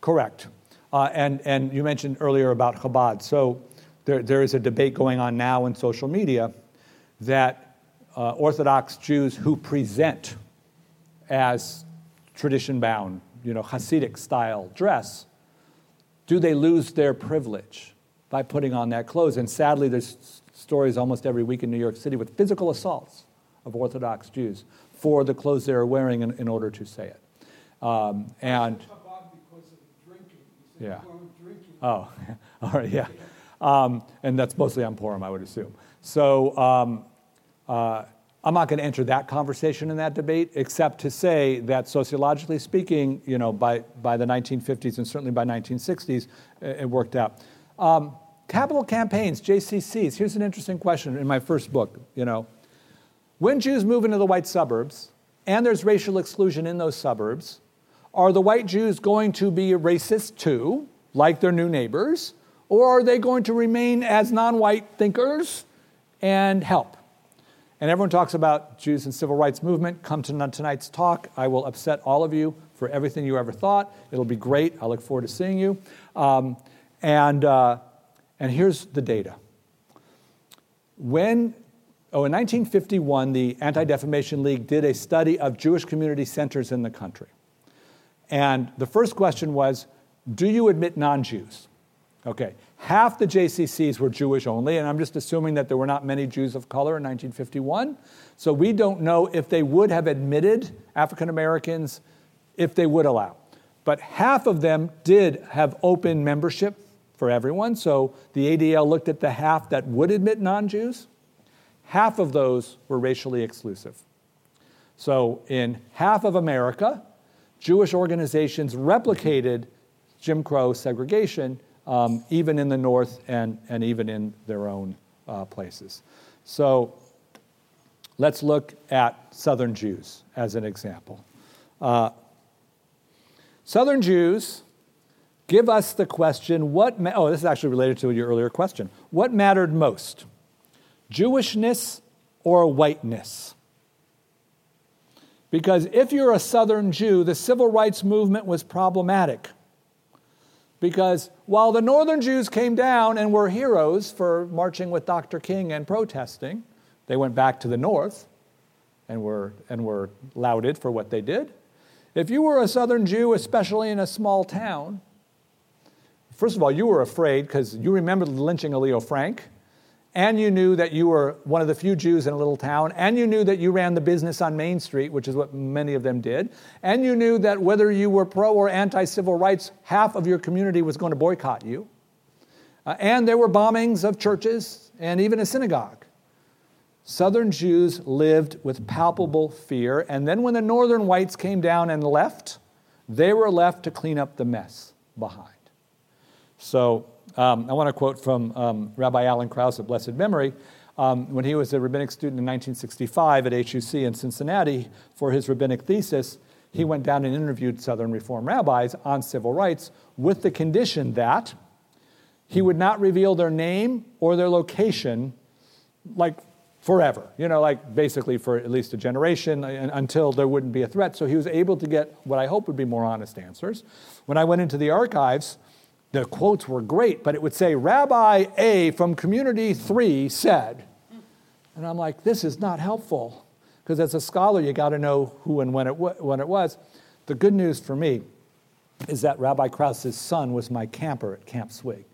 Correct. Uh, and, and you mentioned earlier about Chabad. So there, there is a debate going on now in social media that uh, Orthodox Jews who present as tradition bound, you know, Hasidic style dress, do they lose their privilege by putting on that clothes? And sadly, there's stories almost every week in New York City with physical assaults of Orthodox Jews for the clothes they're wearing in, in order to say it. Um, and Chabad because of the drinking. He said, Yeah. "You weren't drinking." Oh, all right, yeah. Um, and that's mostly on Purim, I would assume. So um, uh, I'm not going to enter that conversation in that debate, except to say that sociologically speaking, you know, by, by the 1950s and certainly by 1960s, it, worked out. Um, capital campaigns, JCCs. Here's an interesting question in my first book. You know, when Jews move into the white suburbs and there's racial exclusion in those suburbs, are the white Jews going to be racist too, like their new neighbors, or are they going to remain as non white thinkers and help? And everyone talks about Jews and civil rights movement. Come to tonight's talk. I will upset all of you for everything you ever thought. It'll be great. I look forward to seeing you. Um, and, uh, and here's the data. When, oh, in 1951, the Anti Defamation League did a study of Jewish community centers in the country. And the first question was Do you admit non Jews? Okay, half the JCCs were Jewish only, and I'm just assuming that there were not many Jews of color in 1951. So we don't know if they would have admitted African Americans if they would allow. But half of them did have open membership for everyone. So the ADL looked at the half that would admit non Jews. Half of those were racially exclusive. So in half of America, Jewish organizations replicated Jim Crow segregation, um, even in the North and, and even in their own uh, places. So let's look at Southern Jews as an example. Uh, Southern Jews give us the question what, ma- oh, this is actually related to your earlier question. What mattered most, Jewishness or whiteness? Because if you're a Southern Jew, the civil rights movement was problematic. Because while the Northern Jews came down and were heroes for marching with Dr. King and protesting, they went back to the North and were, and were lauded for what they did. If you were a Southern Jew, especially in a small town, first of all, you were afraid because you remember lynching of Leo Frank and you knew that you were one of the few Jews in a little town, and you knew that you ran the business on Main Street, which is what many of them did, and you knew that whether you were pro or anti civil rights, half of your community was going to boycott you. Uh, and there were bombings of churches and even a synagogue. Southern Jews lived with palpable fear, and then when the northern whites came down and left, they were left to clean up the mess behind. So, um, I want to quote from um, Rabbi Allen Krause of blessed memory. Um, when he was a rabbinic student in 1965 at HUC in Cincinnati for his rabbinic thesis, he went down and interviewed Southern Reform rabbis on civil rights with the condition that he would not reveal their name or their location, like forever, you know, like basically for at least a generation until there wouldn't be a threat. So he was able to get what I hope would be more honest answers. When I went into the archives, the quotes were great, but it would say, Rabbi A from Community 3 said. And I'm like, this is not helpful. Because as a scholar, you got to know who and when it, when it was. The good news for me is that Rabbi Krause's son was my camper at Camp Swig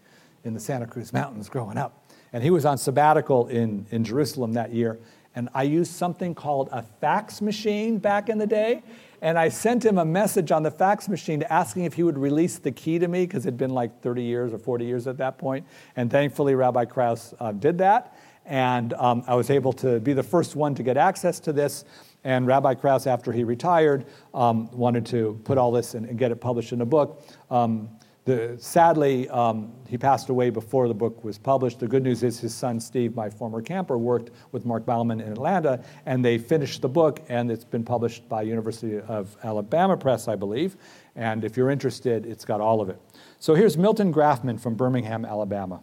in the Santa Cruz Mountains growing up. And he was on sabbatical in, in Jerusalem that year. And I used something called a fax machine back in the day. And I sent him a message on the fax machine asking if he would release the key to me because it had been like 30 years or 40 years at that point. And thankfully, Rabbi Krause uh, did that. And um, I was able to be the first one to get access to this. And Rabbi Krause, after he retired, um, wanted to put all this in, and get it published in a book. Um, the, sadly, um, he passed away before the book was published. The good news is his son Steve, my former camper, worked with Mark Bauman in Atlanta, and they finished the book, and it's been published by University of Alabama Press, I believe. And if you're interested, it's got all of it. So here's Milton Grafman from Birmingham, Alabama.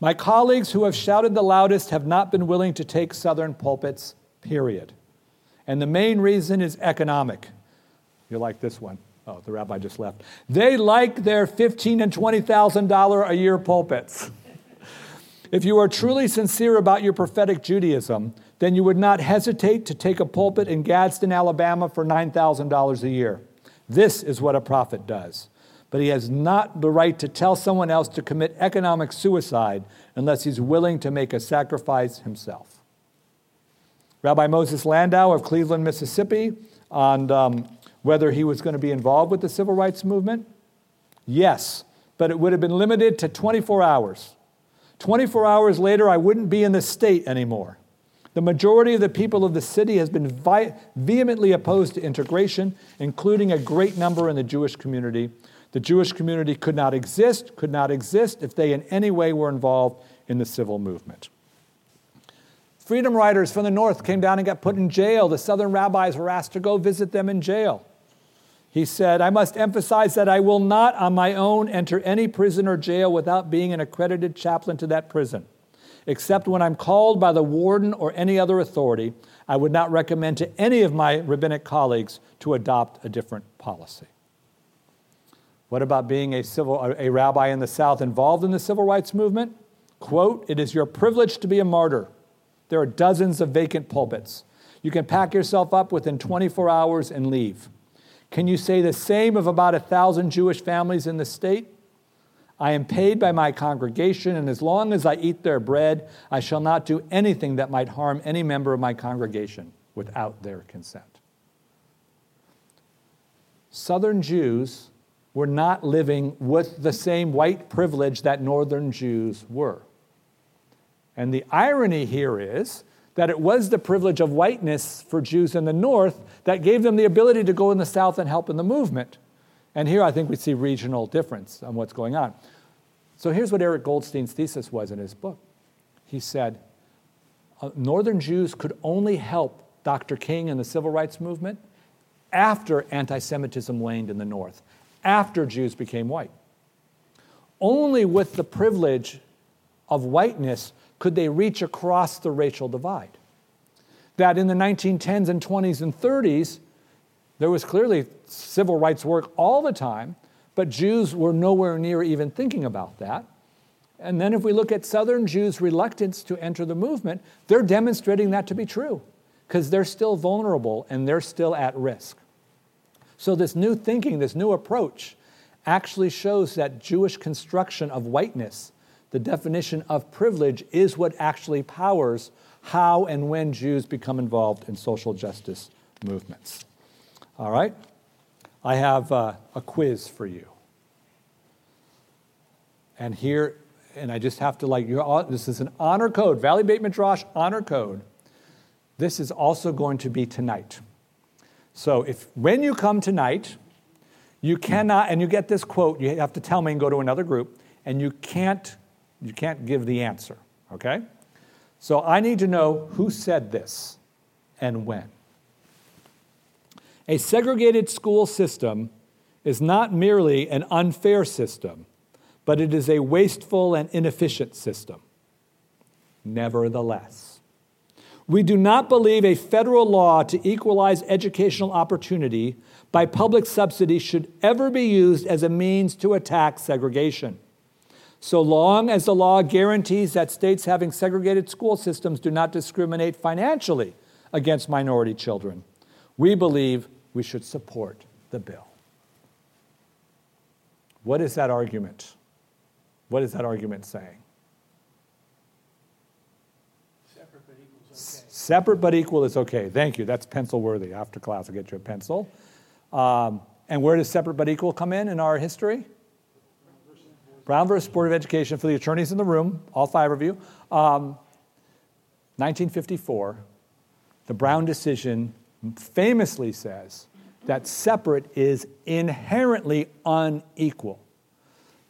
My colleagues who have shouted the loudest have not been willing to take Southern pulpits, period. And the main reason is economic. You like this one. Oh, the rabbi just left. They like their fifteen and twenty thousand dollar a year pulpits. if you are truly sincere about your prophetic Judaism, then you would not hesitate to take a pulpit in Gadsden, Alabama for nine thousand dollars a year. This is what a prophet does. But he has not the right to tell someone else to commit economic suicide unless he's willing to make a sacrifice himself. Rabbi Moses Landau of Cleveland, Mississippi, on um, whether he was going to be involved with the civil rights movement? Yes, but it would have been limited to 24 hours. 24 hours later, I wouldn't be in the state anymore. The majority of the people of the city has been vehemently opposed to integration, including a great number in the Jewish community. The Jewish community could not exist, could not exist if they in any way were involved in the civil movement. Freedom riders from the north came down and got put in jail. The southern rabbis were asked to go visit them in jail. He said, I must emphasize that I will not on my own enter any prison or jail without being an accredited chaplain to that prison. Except when I'm called by the warden or any other authority, I would not recommend to any of my rabbinic colleagues to adopt a different policy. What about being a, civil, a rabbi in the South involved in the civil rights movement? Quote, it is your privilege to be a martyr. There are dozens of vacant pulpits. You can pack yourself up within 24 hours and leave. Can you say the same of about a thousand Jewish families in the state? I am paid by my congregation, and as long as I eat their bread, I shall not do anything that might harm any member of my congregation without their consent. Southern Jews were not living with the same white privilege that Northern Jews were. And the irony here is that it was the privilege of whiteness for Jews in the North that gave them the ability to go in the South and help in the movement. And here I think we see regional difference on what's going on. So here's what Eric Goldstein's thesis was in his book. He said, uh, Northern Jews could only help Dr. King and the civil rights movement after anti Semitism waned in the North, after Jews became white. Only with the privilege of whiteness could they reach across the racial divide. That in the 1910s and 20s and 30s, there was clearly civil rights work all the time, but Jews were nowhere near even thinking about that. And then if we look at Southern Jews' reluctance to enter the movement, they're demonstrating that to be true because they're still vulnerable and they're still at risk. So, this new thinking, this new approach, actually shows that Jewish construction of whiteness the definition of privilege is what actually powers how and when Jews become involved in social justice movements. All right? I have uh, a quiz for you. And here, and I just have to like, you this is an honor code, Valley Beit Midrash honor code. This is also going to be tonight. So if when you come tonight, you cannot, and you get this quote, you have to tell me and go to another group, and you can't you can't give the answer, okay? So I need to know who said this and when. A segregated school system is not merely an unfair system, but it is a wasteful and inefficient system. Nevertheless, we do not believe a federal law to equalize educational opportunity by public subsidy should ever be used as a means to attack segregation. So long as the law guarantees that states having segregated school systems do not discriminate financially against minority children, we believe we should support the bill. What is that argument? What is that argument saying? Separate but equals okay. Separate but equal is okay. Thank you. That's pencil worthy. After class, I'll get you a pencil. Um, and where does separate but equal come in in our history? Brown versus Board of Education for the attorneys in the room, all five of you. Um, 1954, the Brown decision famously says that separate is inherently unequal.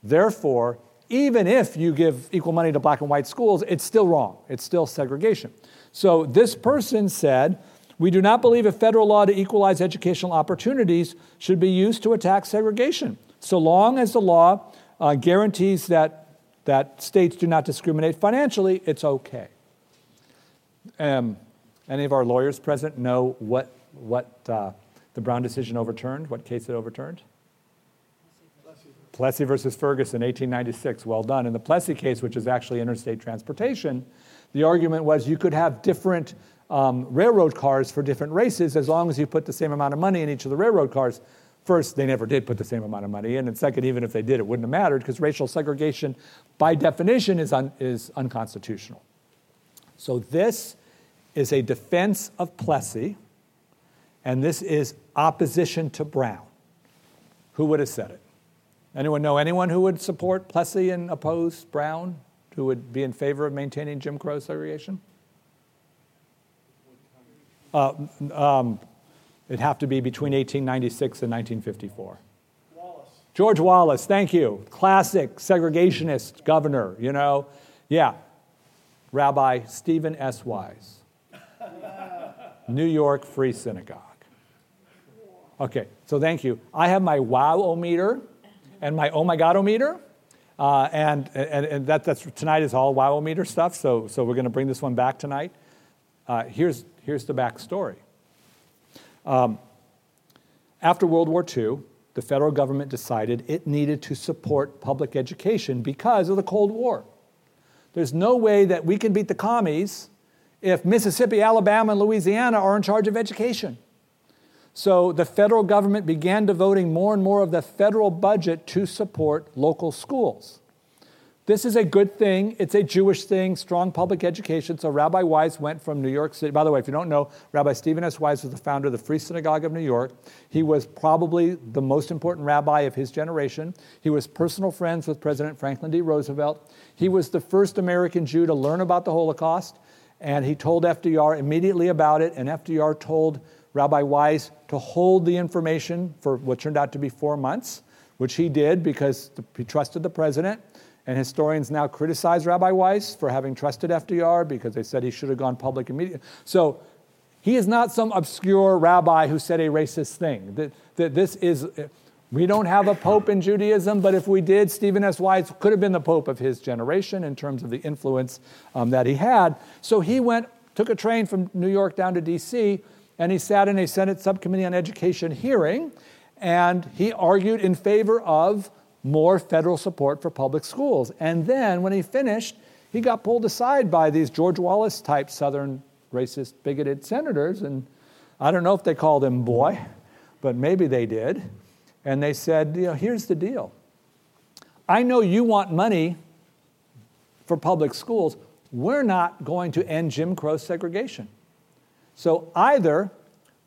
Therefore, even if you give equal money to black and white schools, it's still wrong. It's still segregation. So this person said, We do not believe a federal law to equalize educational opportunities should be used to attack segregation, so long as the law uh, guarantees that, that states do not discriminate financially, it's okay. Um, any of our lawyers present know what, what uh, the Brown decision overturned, what case it overturned? Plessy versus Ferguson, 1896. Well done. In the Plessy case, which is actually interstate transportation, the argument was you could have different um, railroad cars for different races as long as you put the same amount of money in each of the railroad cars. First, they never did put the same amount of money in. And second, even if they did, it wouldn't have mattered because racial segregation, by definition, is, un- is unconstitutional. So this is a defense of Plessy, and this is opposition to Brown. Who would have said it? Anyone know anyone who would support Plessy and oppose Brown, who would be in favor of maintaining Jim Crow segregation? Uh, um, It'd have to be between 1896 and 1954. Wallace. George Wallace, thank you. Classic segregationist governor, you know. Yeah. Rabbi Stephen S. Wise. New York Free Synagogue. Okay, so thank you. I have my wow meter and my oh my god meter. Uh, and and, and that, that's, tonight is all wow meter stuff, so, so we're going to bring this one back tonight. Uh, here's, here's the backstory. Um, after World War II, the federal government decided it needed to support public education because of the Cold War. There's no way that we can beat the commies if Mississippi, Alabama, and Louisiana are in charge of education. So the federal government began devoting more and more of the federal budget to support local schools. This is a good thing. It's a Jewish thing, strong public education. So Rabbi Wise went from New York City. By the way, if you don't know, Rabbi Stephen S. Wise was the founder of the Free Synagogue of New York. He was probably the most important rabbi of his generation. He was personal friends with President Franklin D. Roosevelt. He was the first American Jew to learn about the Holocaust, and he told FDR immediately about it, and FDR told Rabbi Wise to hold the information for what turned out to be four months, which he did because he trusted the president. And historians now criticize Rabbi Wise for having trusted FDR because they said he should have gone public immediately. So he is not some obscure rabbi who said a racist thing. That This is, we don't have a pope in Judaism, but if we did, Stephen S. Wise could have been the pope of his generation in terms of the influence um, that he had. So he went, took a train from New York down to D.C., and he sat in a Senate Subcommittee on Education hearing, and he argued in favor of more federal support for public schools. And then when he finished, he got pulled aside by these George Wallace type Southern racist, bigoted senators. And I don't know if they called him boy, but maybe they did. And they said, you know, here's the deal. I know you want money for public schools. We're not going to end Jim Crow segregation. So either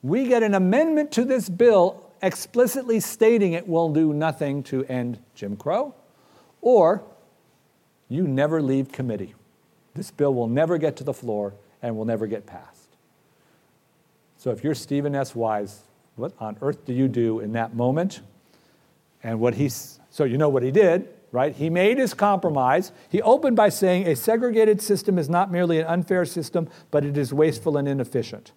we get an amendment to this bill explicitly stating it will do nothing to end Jim Crow, or you never leave committee. This bill will never get to the floor and will never get passed. So if you're Stephen S. Wise, what on earth do you do in that moment? And what he, so you know what he did, right? He made his compromise. He opened by saying a segregated system is not merely an unfair system, but it is wasteful and inefficient.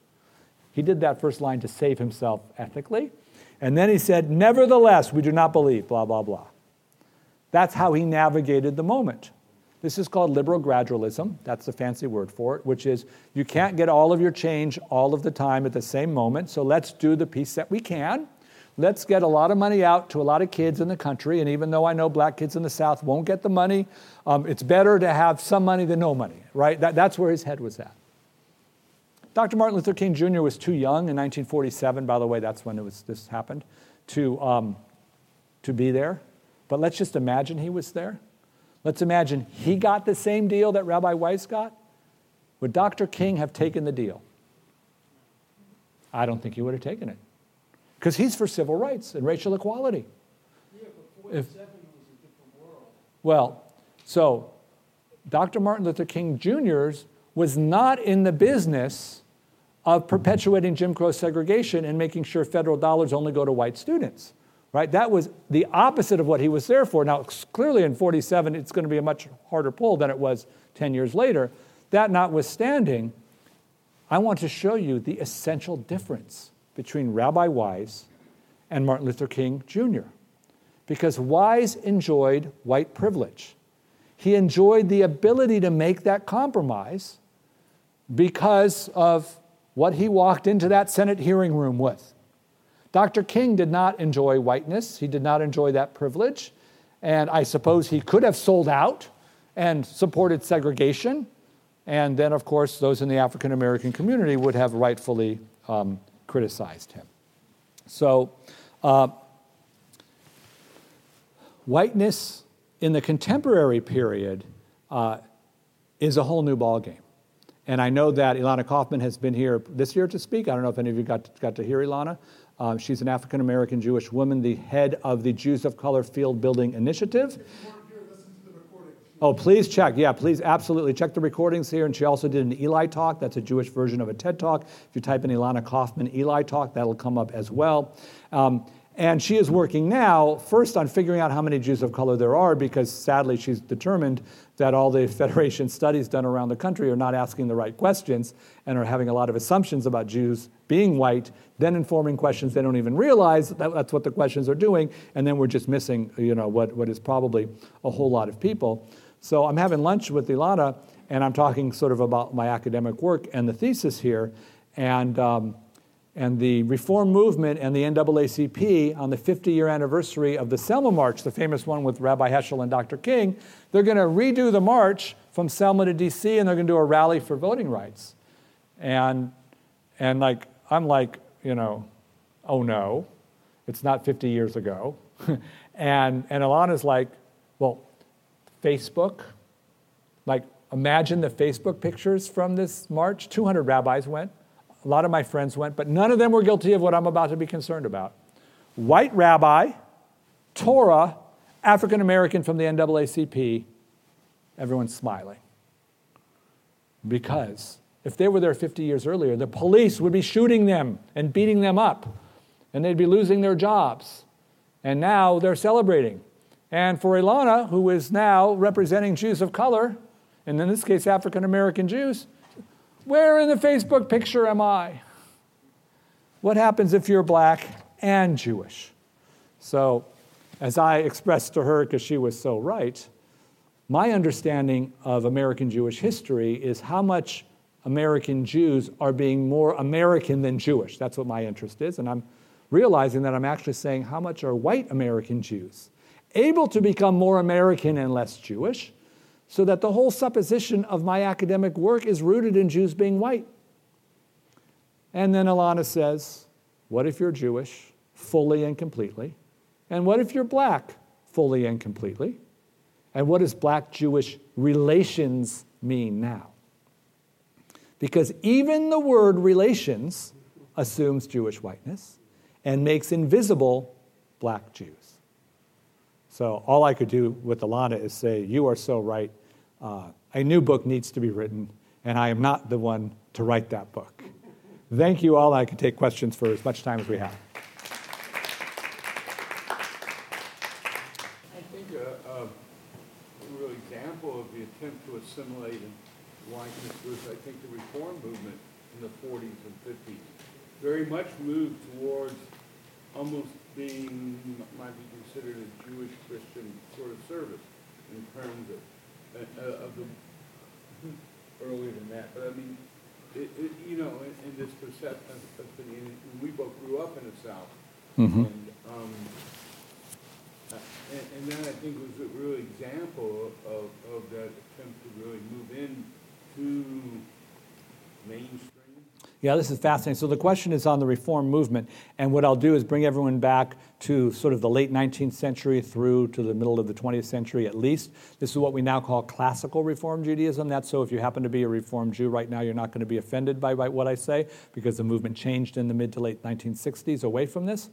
He did that first line to save himself ethically. And then he said, Nevertheless, we do not believe, blah, blah, blah. That's how he navigated the moment. This is called liberal gradualism. That's the fancy word for it, which is you can't get all of your change all of the time at the same moment. So let's do the piece that we can. Let's get a lot of money out to a lot of kids in the country. And even though I know black kids in the South won't get the money, um, it's better to have some money than no money, right? That, that's where his head was at. Dr. Martin Luther King Jr. was too young in 1947, by the way, that's when it was, this happened, to, um, to be there. But let's just imagine he was there. Let's imagine he got the same deal that Rabbi Wise got. would Dr. King have taken the deal? I don't think he would have taken it. Because he's for civil rights and racial equality. Yeah, but forty-seven was a different world. Well, so Dr. Martin Luther King Jr.'s was not in the business of perpetuating Jim Crow segregation and making sure federal dollars only go to white students. Right? That was the opposite of what he was there for. Now, clearly in 47, it's going to be a much harder pull than it was 10 years later. That notwithstanding, I want to show you the essential difference between Rabbi Wise and Martin Luther King Jr. Because Wise enjoyed white privilege. He enjoyed the ability to make that compromise because of what he walked into that Senate hearing room with. Dr. King did not enjoy whiteness, he did not enjoy that privilege, and I suppose he could have sold out and supported segregation. And then, of course, those in the African American community would have rightfully um, criticized him. So, uh, whiteness in the contemporary period uh, is a whole new ballgame. And I know that Ilana Kaufman has been here this year to speak. I don't know if any of you got to, got to hear Ilana. Um, she's an African American Jewish woman, the head of the Jews of Color Field Building Initiative. Oh, please check. Yeah, please absolutely check the recordings here. And she also did an Eli talk. That's a Jewish version of a TED talk. If you type in Ilana Kaufman Eli talk, that'll come up as well. Um, and she is working now, first on figuring out how many Jews of color there are, because sadly she's determined that all the Federation studies done around the country are not asking the right questions and are having a lot of assumptions about Jews being white, then informing questions they don't even realize that that's what the questions are doing, and then we're just missing you know, what, what is probably a whole lot of people. So I'm having lunch with Ilana, and I'm talking sort of about my academic work and the thesis here. And um, and the Reform Movement and the NAACP on the 50 year anniversary of the Selma March, the famous one with Rabbi Heschel and Dr. King, they're going to redo the march from Selma to DC and they're going to do a rally for voting rights. And, and like, I'm like, you know, oh no, it's not 50 years ago. and, and Ilana's like, well, Facebook, like, imagine the Facebook pictures from this march. 200 rabbis went. A lot of my friends went, but none of them were guilty of what I'm about to be concerned about. White rabbi, Torah, African American from the NAACP, everyone's smiling. Because if they were there 50 years earlier, the police would be shooting them and beating them up, and they'd be losing their jobs. And now they're celebrating. And for Ilana, who is now representing Jews of color, and in this case, African American Jews, where in the Facebook picture am I? What happens if you're black and Jewish? So, as I expressed to her, because she was so right, my understanding of American Jewish history is how much American Jews are being more American than Jewish. That's what my interest is. And I'm realizing that I'm actually saying how much are white American Jews able to become more American and less Jewish, so that the whole supposition of my academic work is rooted in Jews being white. And then Ilana says, What if you're Jewish fully and completely? And what if you're black fully and completely? And what does black Jewish relations mean now? Because even the word relations assumes Jewish whiteness and makes invisible black Jews. So all I could do with Ilana is say, You are so right. Uh, a new book needs to be written, and I am not the one to write that book. Thank you all. I can take questions for as much time as we have. I think a, a real example of the attempt to assimilate and whiteness was, I think, the reform movement in the 40s and 50s. Very much moved towards almost being, might be considered a Jewish Christian sort of service in terms of, uh, of the, earlier than that, but I mean, it, it, you know, in, in this perception, of, and we both grew up in the South, Mhm. and, um, uh, and, and that I think was a real example of, of that attempt to really move in to mainstream. Yeah, this is fascinating. So the question is on the reform movement, and what I'll do is bring everyone back to sort of the late 19th century through to the middle of the 20th century at least. This is what we now call classical Reform Judaism. That's so if you happen to be a Reform Jew right now, you're not going to be offended by, what I say because the movement changed in the mid to late 1960s away from this.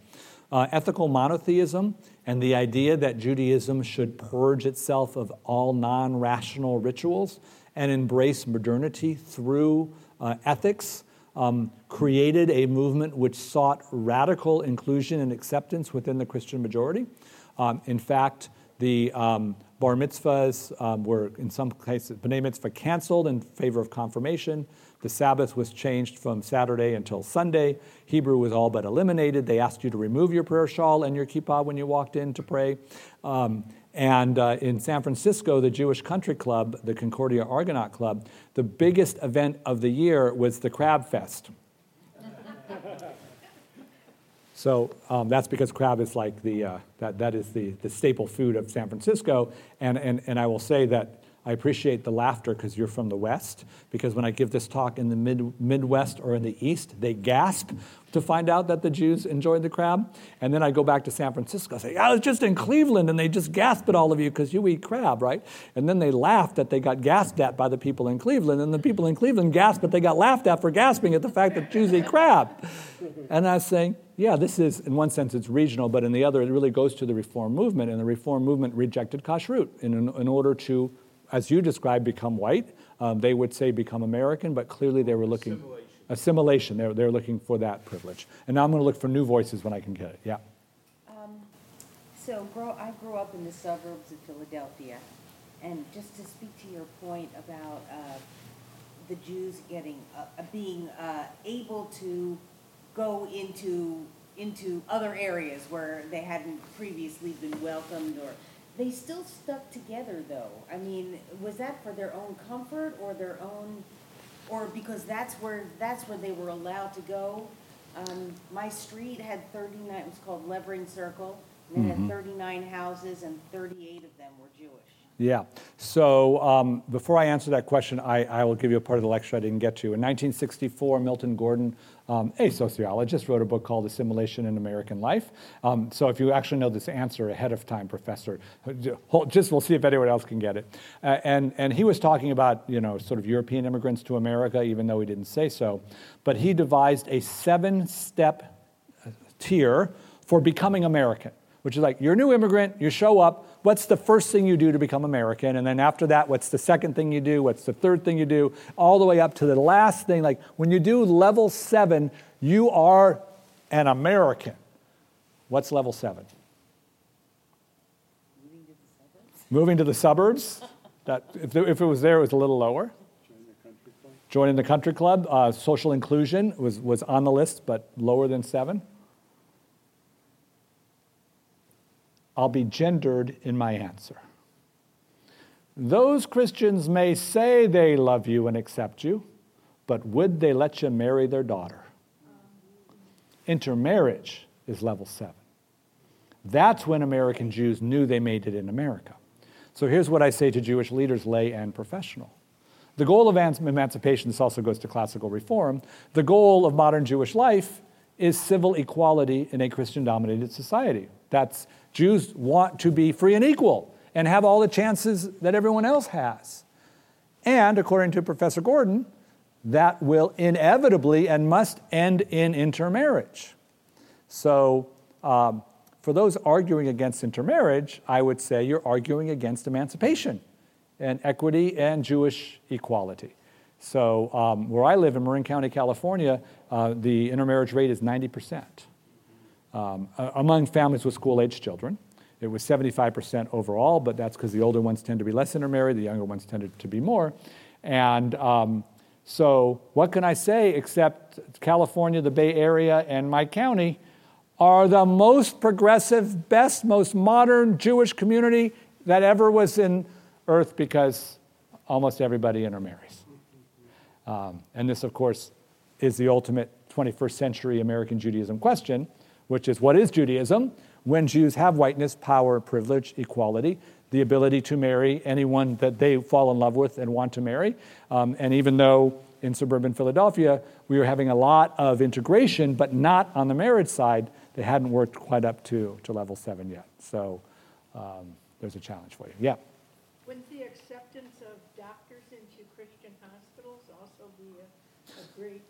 Uh, ethical monotheism and the idea that Judaism should purge itself of all non rational rituals and embrace modernity through uh, ethics um, created a movement which sought radical inclusion and acceptance within the Christian majority. Um, in fact, the um, bar mitzvahs um, were, in some cases, b'nai mitzvah canceled in favor of confirmation. The Sabbath was changed from Saturday until Sunday. Hebrew was all but eliminated. They asked you to remove your prayer shawl and your kippah when you walked in to pray. Um, and uh, in San Francisco, the Jewish Country Club, the Concordia Argonaut Club, the biggest event of the year was the Crab Fest. so um, that's because crab is like the, uh, that, that is the, the staple food of San Francisco. And, and, and I will say that I appreciate the laughter because you're from the West. Because when I give this talk in the mid, Midwest or in the East, they gasp to find out that the Jews enjoyed the crab. And then I go back to San Francisco and say, I was just in Cleveland, and they just gasp at all of you because you eat crab, right? And then they laugh that they got gasped at by the people in Cleveland. And the people in Cleveland gasped that they got laughed at for gasping at the fact that Jews eat crab. And I was saying, yeah, this is, in one sense, it's regional, but in the other, it really goes to the reform movement. And the reform movement rejected kashrut in, in order to as you described, become white. Um, they would say become American, but clearly they were looking assimilation. assimilation. They're, they're looking for that privilege. And now I'm going to look for new voices when I can get it. Yeah. Um, so grow, I grew up in the suburbs of Philadelphia, and just to speak to your point about uh, the Jews getting uh, uh being uh, able to go into into other areas where they hadn't previously been welcomed or they still stuck together, though. I mean, was that for their own comfort or their own, or because that's where that's where they were allowed to go? Um, my street had 39. It was called Levering Circle, and it mm-hmm. had 39 houses, and 38 of them were Jewish. Yeah. So um, before I answer that question, I, I, will give you a part of the lecture I didn't get to. In 1964, Milton Gordon, um, a sociologist, wrote a book called Assimilation in American Life. Um, so if you actually know this answer ahead of time, Professor, just we'll see if anyone else can get it. Uh, and, and he was talking about, you know, sort of European immigrants to America, even though he didn't say so. But he devised a seven-step uh, tier for becoming American, which is like, you're a new immigrant, you show up, what's the first thing you do to become American? And then after that, what's the second thing you do? What's the third thing you do? All the way up to the last thing. Like when you do level seven, you are an American. What's level seven? Moving to the suburbs. that, if, if, it was there, it was a little lower. Joining the country club. Uh, social inclusion was, was on the list, but lower than seven. I'll be gendered in my answer. Those Christians may say they love you and accept you, but would they let you marry their daughter? Intermarriage is level seven. That's when American Jews knew they made it in America. So here's what I say to Jewish leaders, lay and professional. The goal of emancipation, this also goes to classical reform, the goal of modern Jewish life is civil equality in a Christian dominated society. That's Jews want to be free and equal and have all the chances that everyone else has. And according to Professor Gordon, that will inevitably and must end in intermarriage. So, um, for those arguing against intermarriage, I would say you're arguing against emancipation and equity and Jewish equality. So, um, where I live in Marin County, California, uh, the intermarriage rate is 90 percent um, among families with school age children. It was 75% overall, but that's because the older ones tend to be less intermarried, the younger ones tended to be more. And um, so, what can I say except California, the Bay Area, and my county are the most progressive, best, most modern Jewish community that ever was in Earth because almost everybody intermarries. Um, and this, of course, is the ultimate 21st century American Judaism question which is what is Judaism? When Jews have whiteness, power, privilege, equality, the ability to marry anyone that they fall in love with and want to marry. Um, and even though in suburban Philadelphia, we were having a lot of integration, but not on the marriage side. They hadn't worked quite up to, to level seven yet. So um, there's a challenge for you. Yeah. Wouldn't the acceptance of doctors into Christian hospitals also be a, a great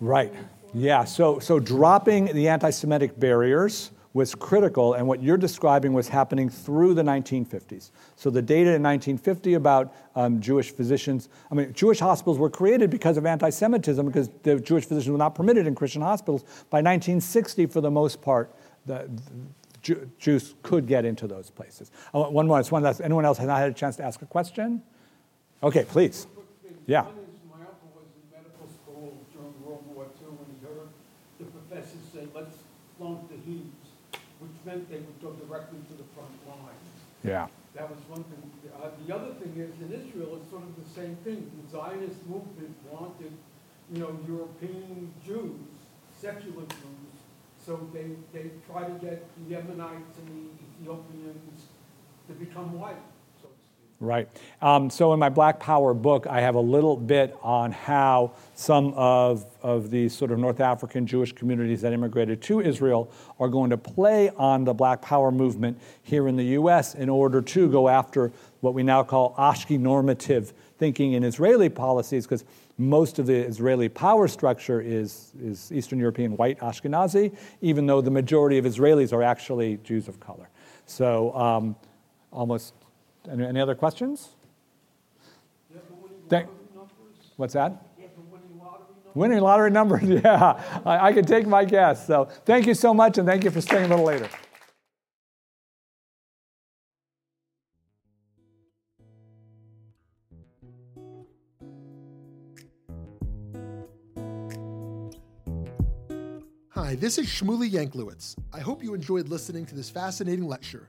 Right. Yeah. So, so dropping the anti Semitic barriers was critical, and what you're describing was happening through the 1950s. So, the data in 1950 about um, Jewish physicians, I mean, Jewish hospitals were created because of anti Semitism, because the Jewish physicians were not permitted in Christian hospitals. By 1960, for the most part, the, the Jews could get into those places. Oh, one more. One last. Anyone else has not had a chance to ask a question? Okay, please. Yeah. One is my uncle was in medical school during World War II when he heard the professors say, let's flunk the Hebrews, which meant they would go directly to the front line. Yeah. That was one thing. Uh, the other thing is, in Israel, it's sort of the same thing. The Zionist movement wanted, you know, European Jews, secular Jews, so they, they try to get the Yemenites and the Ethiopians to become white, so to speak. Right. Um, so in my Black Power book, I have a little bit on how some of, of these sort of North African Jewish communities that immigrated to Israel are going to play on the Black Power movement here in the U.S. in order to go after what we now call Ashkenormative thinking in Israeli policies, because most of the Israeli power structure is, is Eastern European white Ashkenazi, even though the majority of Israelis are actually Jews of color. So um, almost, any, any other questions? Winning Thank- What's that? Winning lottery numbers, yeah. I, I can take my guess. So thank you so much, and thank you for staying a little later. Hi, this is Shmuly Yanklowitz. I hope you enjoyed listening to this fascinating lecture.